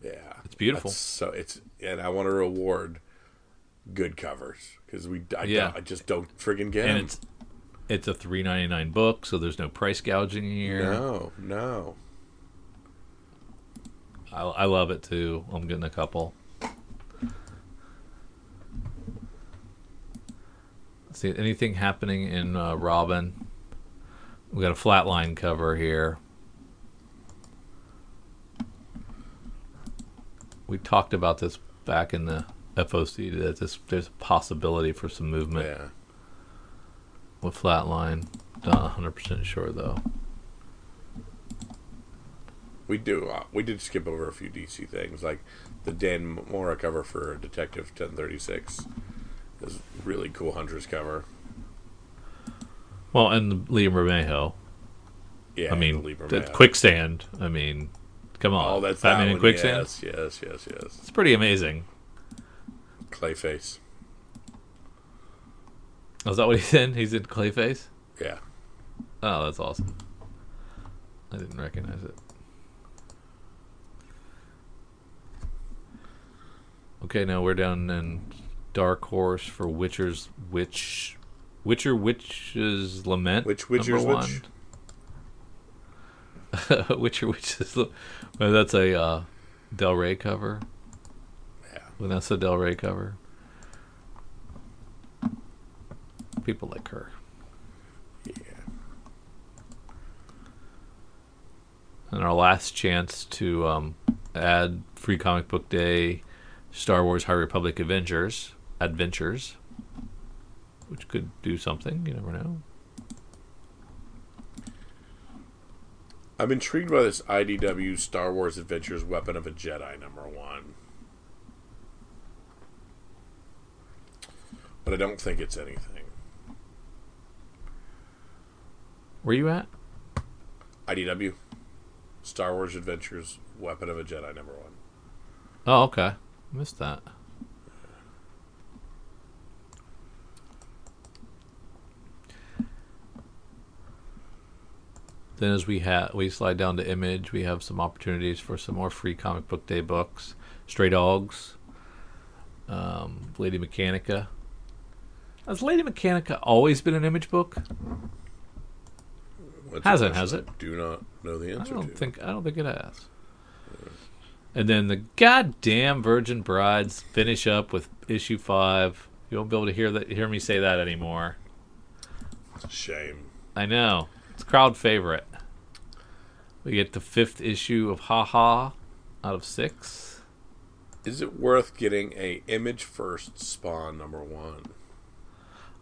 Yeah, It's beautiful. That's so it's and I want to reward good covers because we I, Yeah. don't, I just don't friggin' get and them. it's it's a three ninety nine book, so there's no price gouging here. No, no. I, I love it too. I'm getting a couple. See anything happening in uh, Robin? We got a flatline cover here. We talked about this back in the FOC that this there's a possibility for some movement Yeah, with flatline. Not 100 percent sure though. we do. Uh, we did skip over a few DC things like the Dan Mora cover for Detective 1036 is really cool. Hunter's cover. Well, and the Lee Bermejo. Yeah, I mean, the Libra the Man. Quickstand. I mean, come on. Oh, that's Batman that in. Quicksand. Yes, yes, yes, yes. It's pretty amazing. Clayface. Oh, is that what he's in? He's in Clayface. Yeah. Oh, that's awesome. I didn't recognize it. Okay, now we're down in Dark Horse for Witcher's Witch, Witcher Witch's Lament. Which Witcher's which? Witcher Witch's. L- Well, that's a uh, Del Rey cover. Yeah. Vanessa Del Rey cover. People like her. Yeah. And our last chance to um, add Free Comic Book Day, Star Wars High Republic Avengers Adventures, which could do something. You never know. I'm intrigued by this IDW Star Wars Adventures Weapon of a Jedi number one. But I don't think it's anything. Where you at? IDW Star Wars Adventures Weapon of a Jedi number one. Oh, okay. Missed that. Then, as we have we slide down to image, we have some opportunities for some more free comic book day books. Stray Dogs, um, Lady Mechanika. Has Lady Mechanika always been an image book? Hasn't, has question? I do not know the answer. I don't to. think I don't think it has. And then the goddamn Virgin Brides finish up with issue five. You won't be able to hear that hear me say that anymore. It's a shame. I know it's crowd favorite. We get the fifth issue of Ha Ha out of six. Is it worth getting a Image First Spawn number one?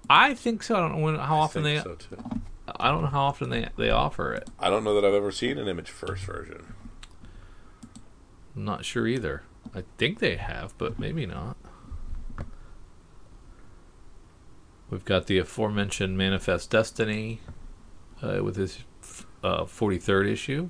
I think so. I don't know when, how often I they. so too. I don't know how often they they offer it. I don't know that I've ever seen an Image First version. I'm not sure either. I think they have, but maybe not. We've got the aforementioned Manifest Destiny uh, with his uh, 43rd issue.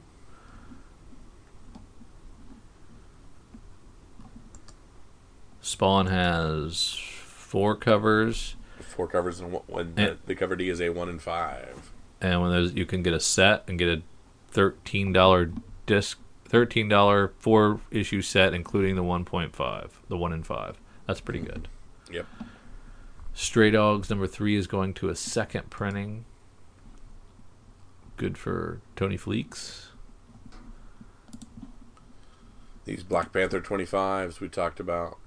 Spawn has four covers, Four covers and when the, the cover D is a one in five. and when there's you can get a set and get a thirteen dollar disc, thirteen dollar four issue set, including the one point five, the one in five. That's pretty good. Yep. Stray Dogs number three is going to a second printing. Good for Tony Fleecs. These Black Panther 25s we talked about.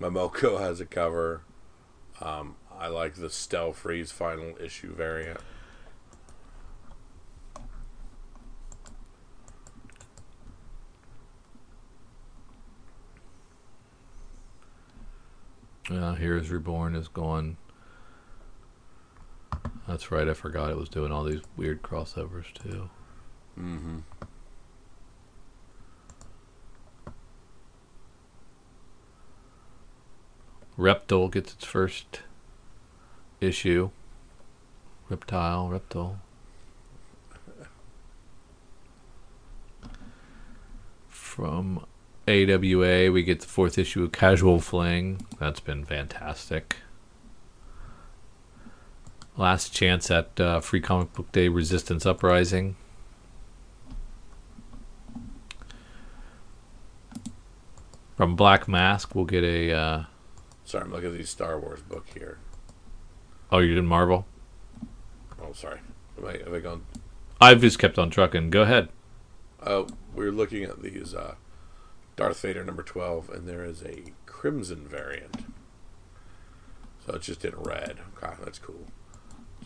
Momoko has a cover. Um, I like the Stelfreeze final issue variant. Uh, Heroes Reborn is going. That's right. I forgot it was doing all these weird crossovers too. Mm-hmm. Reptile gets its first issue. Reptile, Reptile. From AWA, we get the fourth issue of Casual Fling. That's been fantastic. Last chance at uh, Free Comic Book Day Resistance Uprising. From Black Mask, we'll get a. Uh, Sorry, I'm looking at the Star Wars book here. oh, you did Marvel? Oh, sorry. Have I, have I gone? I've just kept on trucking. Go ahead. Uh, we are looking at these uh, Darth Vader number 12, and there is a Crimson variant. So it's just in red. Okay, that's cool.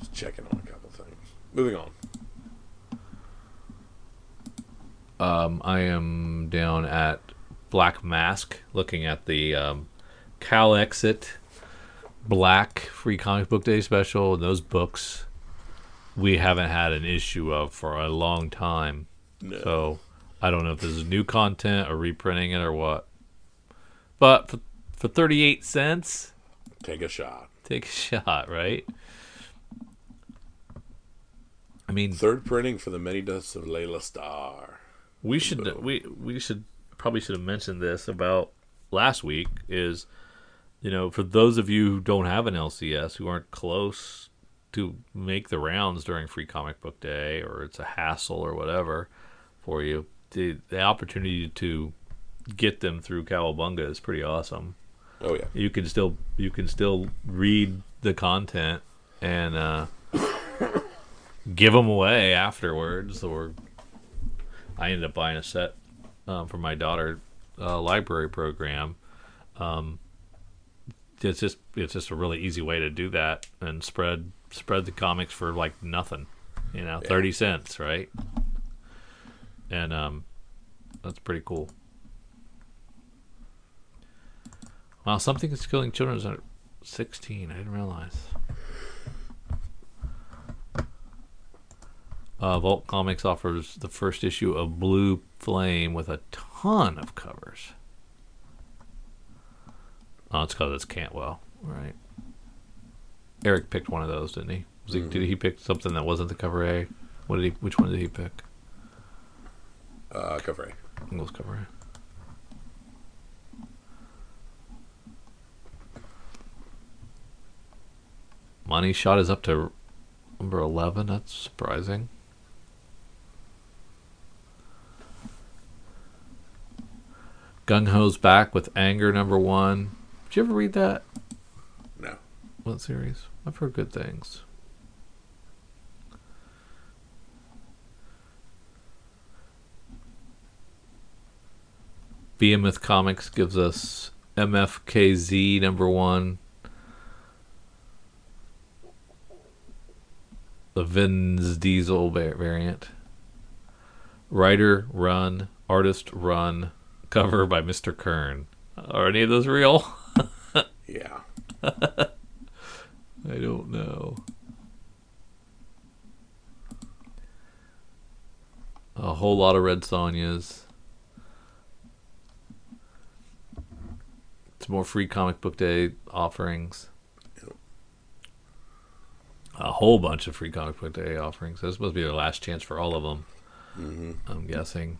Just checking on a couple things. Moving on. Um, I am down at Black Mask, looking at the um, CalExit Black Free Comic Book Day special. And those books we haven't had an issue of for a long time. No. So I don't know if this is new content or reprinting it or what. But for, for 38 cents, Take a shot. take a shot, right? I mean, Third printing for the Many Deaths of Laila Starr. we should Boom. we we should probably should have mentioned this about last week is you know for those of you who don't have an LCS who aren't close to make the rounds during free comic book day or it's a hassle or whatever for you the the opportunity to get them through Cowabunga is pretty awesome Oh, yeah. you can still you can still read the content and uh, give them away afterwards. Or I ended up buying a set um, for my daughter uh, library program. Um, it's just it's just a really easy way to do that and spread spread the comics for like nothing, you know, Yeah. thirty cents, right? And um, that's pretty cool. Wow, something is killing children is at 16. I didn't realize. Uh, Vault Comics offers the first issue of Blue Flame with a ton of covers. Oh, it's because it's Cantwell, right? Eric picked one of those, didn't he? He Did he pick something that wasn't the cover A? What did he? Which one did he pick? Uh, cover A. it cover A. Money shot is up to number 11. That's surprising. Gung Ho's back with Anger number one. Did you ever read that? No. What series? I've heard good things. Behemoth Comics gives us MFKZ number one. The Vin's Diesel variant. Writer run, artist run, cover by Mr. Kern. Are any of those real? Yeah. I don't know. A whole lot of Red Sonjas. It's more free comic book day offerings. A whole bunch of free comic book day offerings. This must be their last chance for all of them. Mm-hmm. I'm guessing.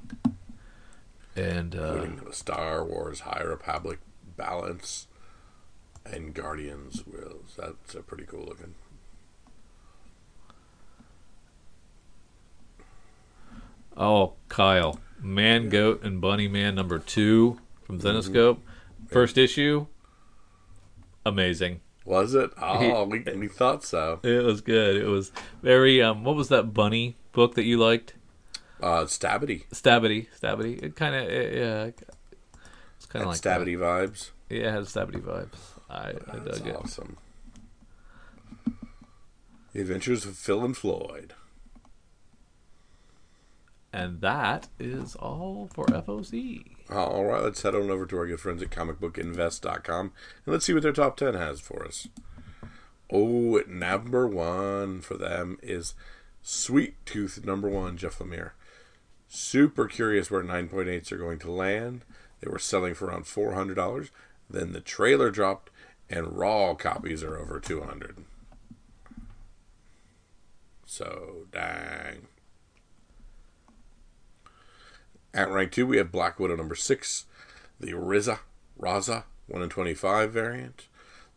And uh, the Star Wars High Republic balance and Guardians wheels. That's a pretty cool looking. oh, Kyle, Man Goat and Bunny Man number two from Zenescope, first issue. Amazing. Was it? Oh, we, we thought so. It was good. It was very. Um, what was that bunny book that you liked? Uh, Stabbity. Stabbity, Stabbity. It kind of yeah. It's kind of like Stabbity vibes. Yeah, it has Stabbity vibes. I, I That's dug it. awesome. The Adventures of Phil and Floyd. And that is all for FOC. All right, let's head on over to our good friends at comicbookinvest.com and let's see what their top 10 has for us. Oh, at number one for them is Sweet Tooth number one, Jeff Lemire. Super curious where 9.8s are going to land. They were selling for around $400. Then the trailer dropped, and raw copies are over 200 So, dang. At rank two, we have Black Widow number six, the Riza Raza one in twenty-five variant.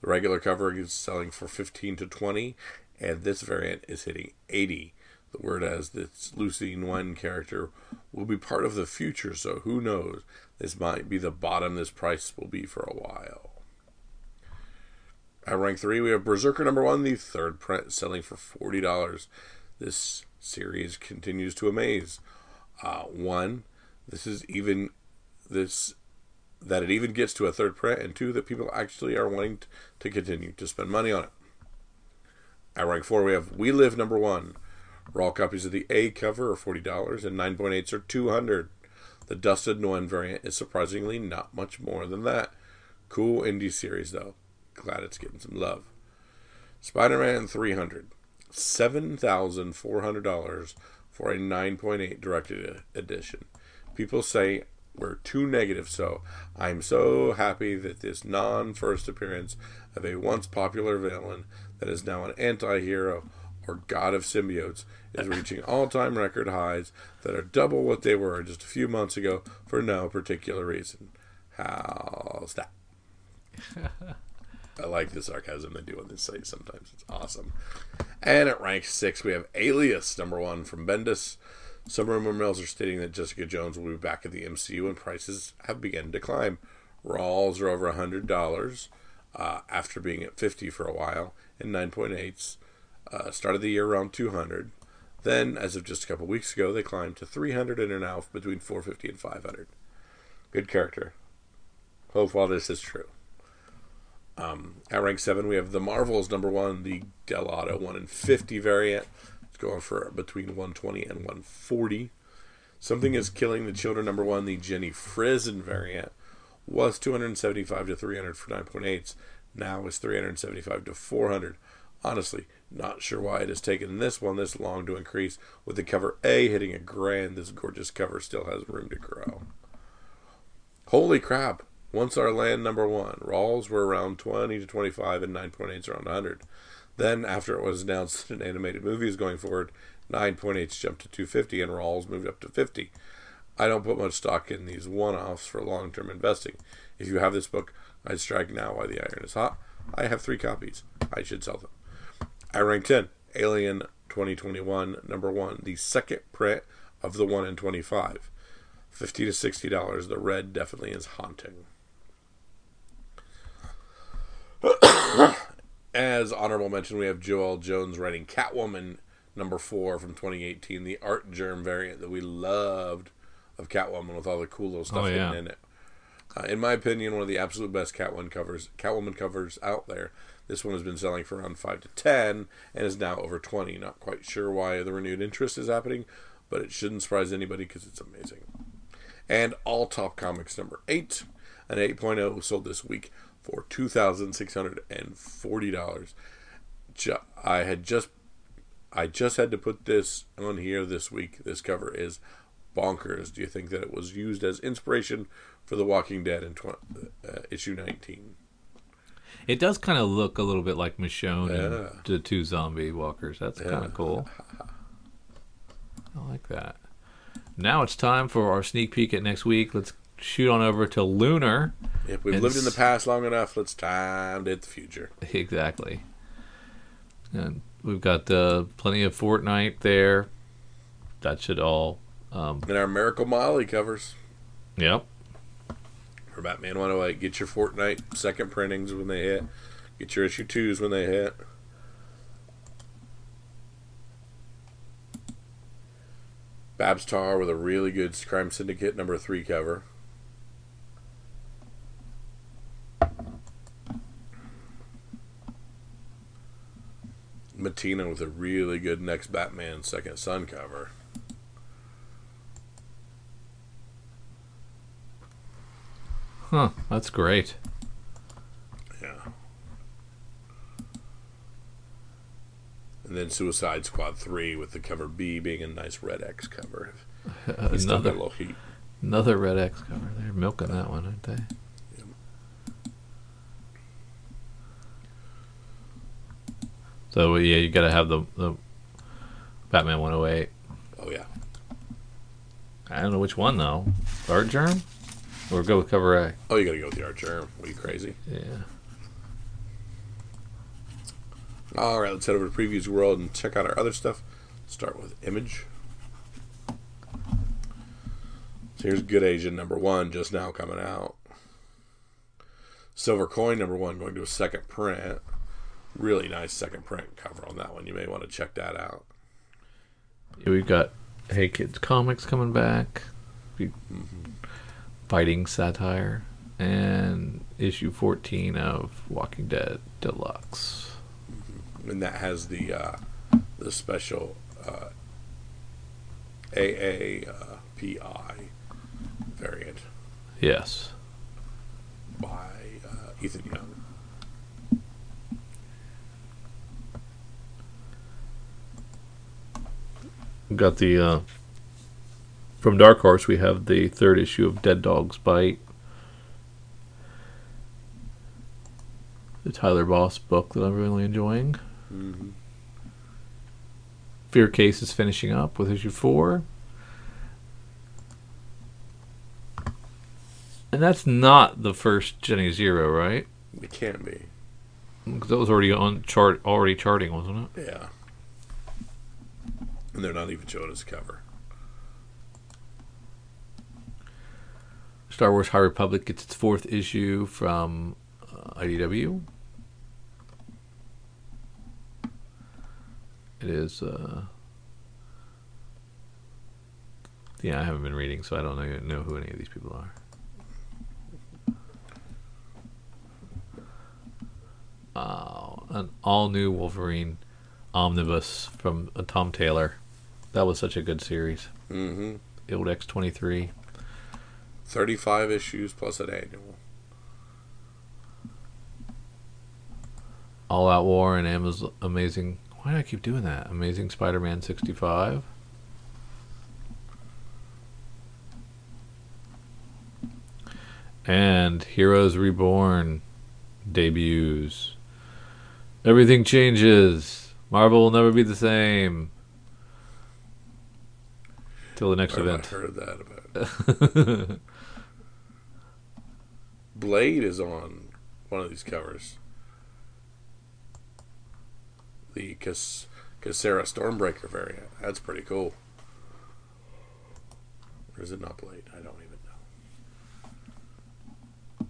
The regular cover is selling for fifteen to twenty, and this variant is hitting eighty. The word as this Lucy Nguyen character will be part of the future, so who knows? This might be the bottom this price will be for a while. At rank three, we have Berserker number one, the third print, selling for forty dollars. This series continues to amaze. Uh, one, this is even this that it even gets to a third print, and two, that people actually are wanting to continue to spend money on it. At rank four, we have We Live number one. Raw copies of the A cover are forty dollars, and nine point eights are two hundred. The Dustin Nguyen variant is surprisingly not much more than that. Cool indie series though. Glad it's getting some love. Spider-Man 300, seven thousand four hundred dollars for a 9.8 directed edition. People say we're too negative, so I'm so happy that this non-first appearance of a once popular villain that is now an anti-hero or god of symbiotes is reaching all-time record highs that are double what they were just a few months ago for no particular reason. How's that? I like the sarcasm they do on this site sometimes. It's awesome. And at rank six, we have Alias, number one from Bendis. Some rumor mills are stating that Jessica Jones will be back at the MCU and prices have begun to climb. Raws are over $100 uh, after being at 50 for a while, and 9.8s uh, started the year around 200. Then, as of just a couple weeks ago, they climbed to 300 and are now between 450 and 500. Good character. Hope all this is true. Um, at rank seven, we have the Marvels number one, the Delato one in fifty variant. It's going for between 120 and 140. Something is killing the children number one, the Jenny Frison variant was 275 to 300 for 9.8s. Now is 375 to 400. Honestly, not sure why it has taken this one this long to increase. With the cover A hitting a grand, this gorgeous cover still has room to grow. Holy crap! Once our land number one, Rawls were around 20 to 25 and 9.8s around 100. Then, after it was announced that an animated movie is going forward, 9.8s jumped to 250 and Rawls moved up to 50. I don't put much stock in these one offs for long term investing. If you have this book, I'd strike now while the iron is hot. I have three copies. I should sell them. I rank 10, Alien 2021, number one, the second print of the 1 in 25. 50 to $60. The red definitely is haunting. As honorable mention, we have Joëlle Jones writing Catwoman number four from 2018, the Artgerm variant that we loved of Catwoman with all the cool little stuff Oh, yeah. in it. Uh, in my opinion, one of the absolute best Catwoman covers, Catwoman covers out there. This one has been selling for around five to ten, and is now over twenty. Not quite sure why the renewed interest is happening, but it shouldn't surprise anybody because it's amazing. And All Top Comics number 8, an 8.0 sold this week for $2,640. Ju- I had just I just had to put this on here this week. This cover is bonkers. Do you think that it was used as inspiration for The Walking Dead in tw- uh, issue 19? It does kind of look a little bit like Michonne Yeah. and the two zombie walkers. That's Yeah. kind of cool. I like that. Now it's time for our sneak peek at next week. Let's shoot on over to Lunar. If we've lived in the past long enough, let's time to hit the future. Exactly. And we've got uh, plenty of Fortnite there. That should all. Um, And our Miracle Molly covers yep. For Batman 108. Get your Fortnite second printings when they hit. Get your issue twos when they hit. Babs Tarr with a really good Crime Syndicate number three cover. Mattina with a really good next Batman Second Son cover. Huh. That's great. Yeah. And then Suicide Squad 3 with the cover B being a nice red X cover. He's still got a another little heat. another Red X cover. They're milking that one, aren't they? So yeah, you got to have the the Batman 108. Oh, yeah. I don't know which one though. Artgerm, or go with cover A. Oh, you gotta go with the archer. Are you crazy? Yeah. All right, let's head over to Previews World and check out our other stuff. Start with Image. So here's Good Asian number one, just now coming out. Silver Coin number one going to a second print. Really nice second print cover on that one. You may want to check that out. Yeah, We've got Hey Kids Comics coming back, We- fighting satire, and issue 14 of Walking Dead Deluxe. and that has the uh, the special uh, AAPI variant Yes. by uh, Ethan Young. Got the uh, from Dark Horse. We have the third issue of Dead Dog's Bite, the Tyler Boss book that I'm really enjoying. Mm-hmm. Fear Case is finishing up with issue four. And that's not the first Jenny Zero, right? It can't be, Because that was already on chart, already charting, wasn't it? yeah. And they're not even showing us cover. Star Wars High Republic gets its fourth issue from uh, IDW. It is. Uh, yeah, I haven't been reading, so I don't know, know who any of these people are. Uh, an all new Wolverine omnibus from uh, Tom Taylor. That was such a good series. Mm-hmm. Old X23. 35 issues plus an annual. All Out War and Amazon Amazing. Why do I keep doing that? Amazing Spider-Man 65. And Heroes Reborn debuts. Everything changes. Marvel will never be the same. Till the next have I event. heard that about? Blade is on one of these covers. The Cas- Casera Stormbreaker variant. That's pretty cool. Or is it not Blade? I don't even know.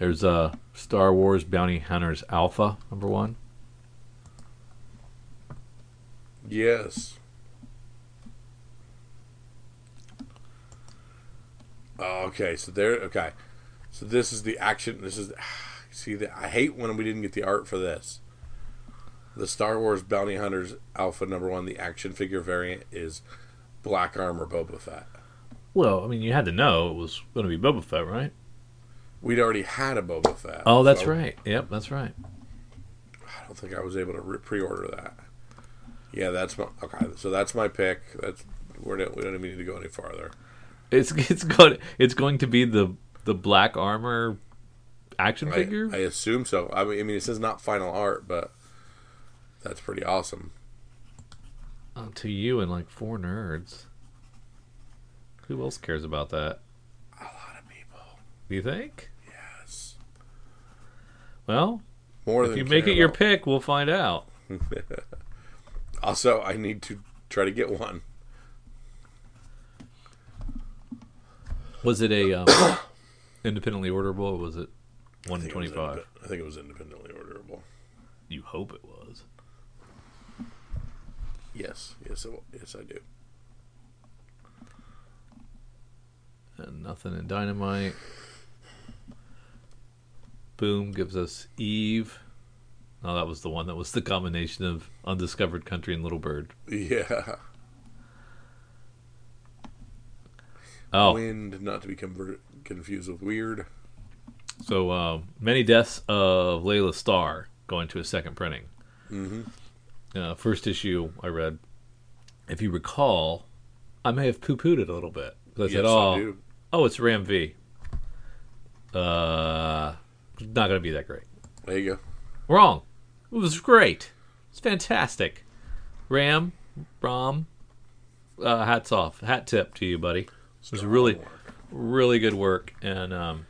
There's uh, Star Wars Bounty Hunters Alpha number one. Yes. Oh, okay, so there. Okay, so this is the action. This is see that I hate when we didn't get the art for this. The Star Wars Bounty Hunters Alpha Number One, the action figure variant, is Black Armor Boba Fett. Well, I mean, you had to know it was going to be Boba Fett, right? We'd already had a Boba Fett. Oh, that's so right. Yep, that's right. I don't think I was able to re- pre-order that. Yeah, that's my okay. So that's my pick. That's we're not, we don't even need to go any farther. It's it's going it's going to be the the black armor action figure. I assume so. I mean, I mean, it says not final art, but that's pretty awesome. To you and like four nerds. Who else cares about that? A lot of people. Do you think? Yes. Well, More if than you make it your pick, we'll find out. Also, I need to try to get one. Was it a um, independently orderable? Or was it I one think it was twenty five? indep- I think it was independently orderable. You hope it was. Yes, yes, it, yes, I do. And nothing in dynamite. Boom gives us Eve. Oh, that was the one that was the combination of Undiscovered Country and Little Bird. Yeah. Oh, Wind, not to be conver- confused with weird. so um, many deaths of Laila Starr going to a second printing. Mm-hmm. Uh, first issue I read. If you recall, I may have poo-pooed it a little bit. 'Cause I Yes, said, I "Oh, do. oh, it's Ram V." Uh, not gonna be that great. There you go. Wrong. It was great. It's fantastic. Ram, Rom, uh, hats off. Hat tip to you, buddy. It was really, really good work, and um,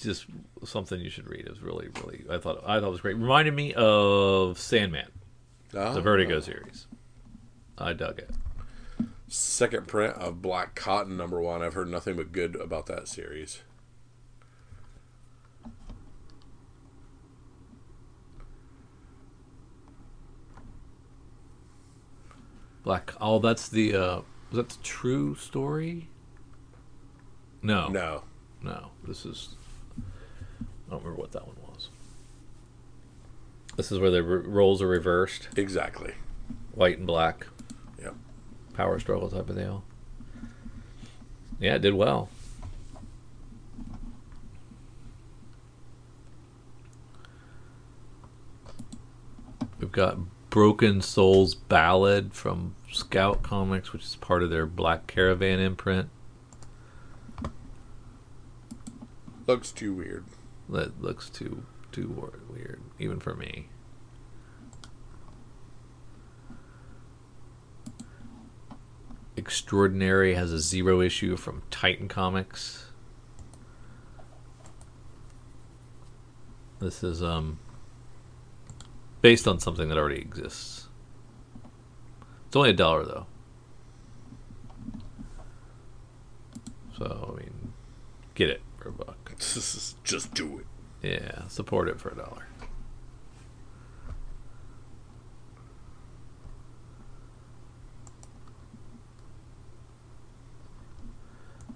just something you should read. It was really, really. I thought I thought it was great. Reminded me of Sandman, Ah, the Vertigo series. I dug it. Second print of Black Cotton number one. I've heard nothing but good about that series. Black. Oh, that's the. Uh, was that the true story? No, No. No, this is. I don't remember what that one was. This is where the r- roles are reversed, Exactly. white and black. Yep. Power struggle type of deal. Yeah, it did well. We've got Broken Souls Ballad from Scout Comics, which is part of their Black Caravan imprint. Looks too weird. That looks too too weird, even for me. Extraordinary has a zero issue from Titan Comics. This is um based on something that already exists. It's only a dollar though. So I mean, get it for a buck. Just do it. Yeah, support it for a dollar.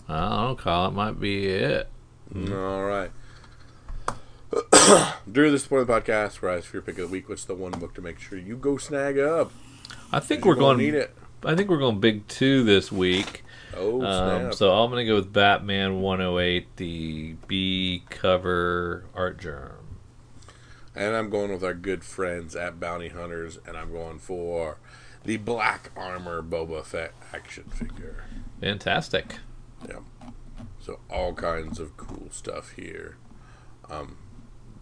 I don't know, Kyle. It might be it. All right. Drew, this is part of the podcast where I ask for your pick of the week. What's the one book to make sure you go snag up? I think we're gonna need it. I think we're going big two this week. Oh Um, so I'm going to go with Batman 108, the B cover Artgerm. and I'm going with our good friends at Bounty Hunters, and I'm going for the Black Armor Boba Fett action figure. Fantastic. Yeah. So all kinds of cool stuff here. Um,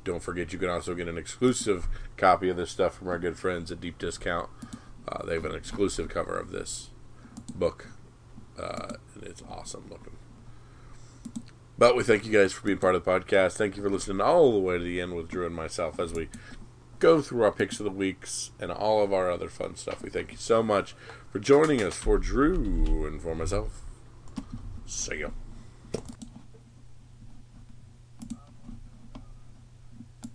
don't forget you can also get an exclusive copy of this stuff from our good friends at Deep Discount. Uh, they have an exclusive cover of this book, uh, and it's awesome looking. But we thank you guys for being part of the podcast. Thank you for listening all the way to the end with Drew and myself as we go through our picks of the weeks and all of our other fun stuff. We thank you so much for joining us for Drew and for myself. See ya.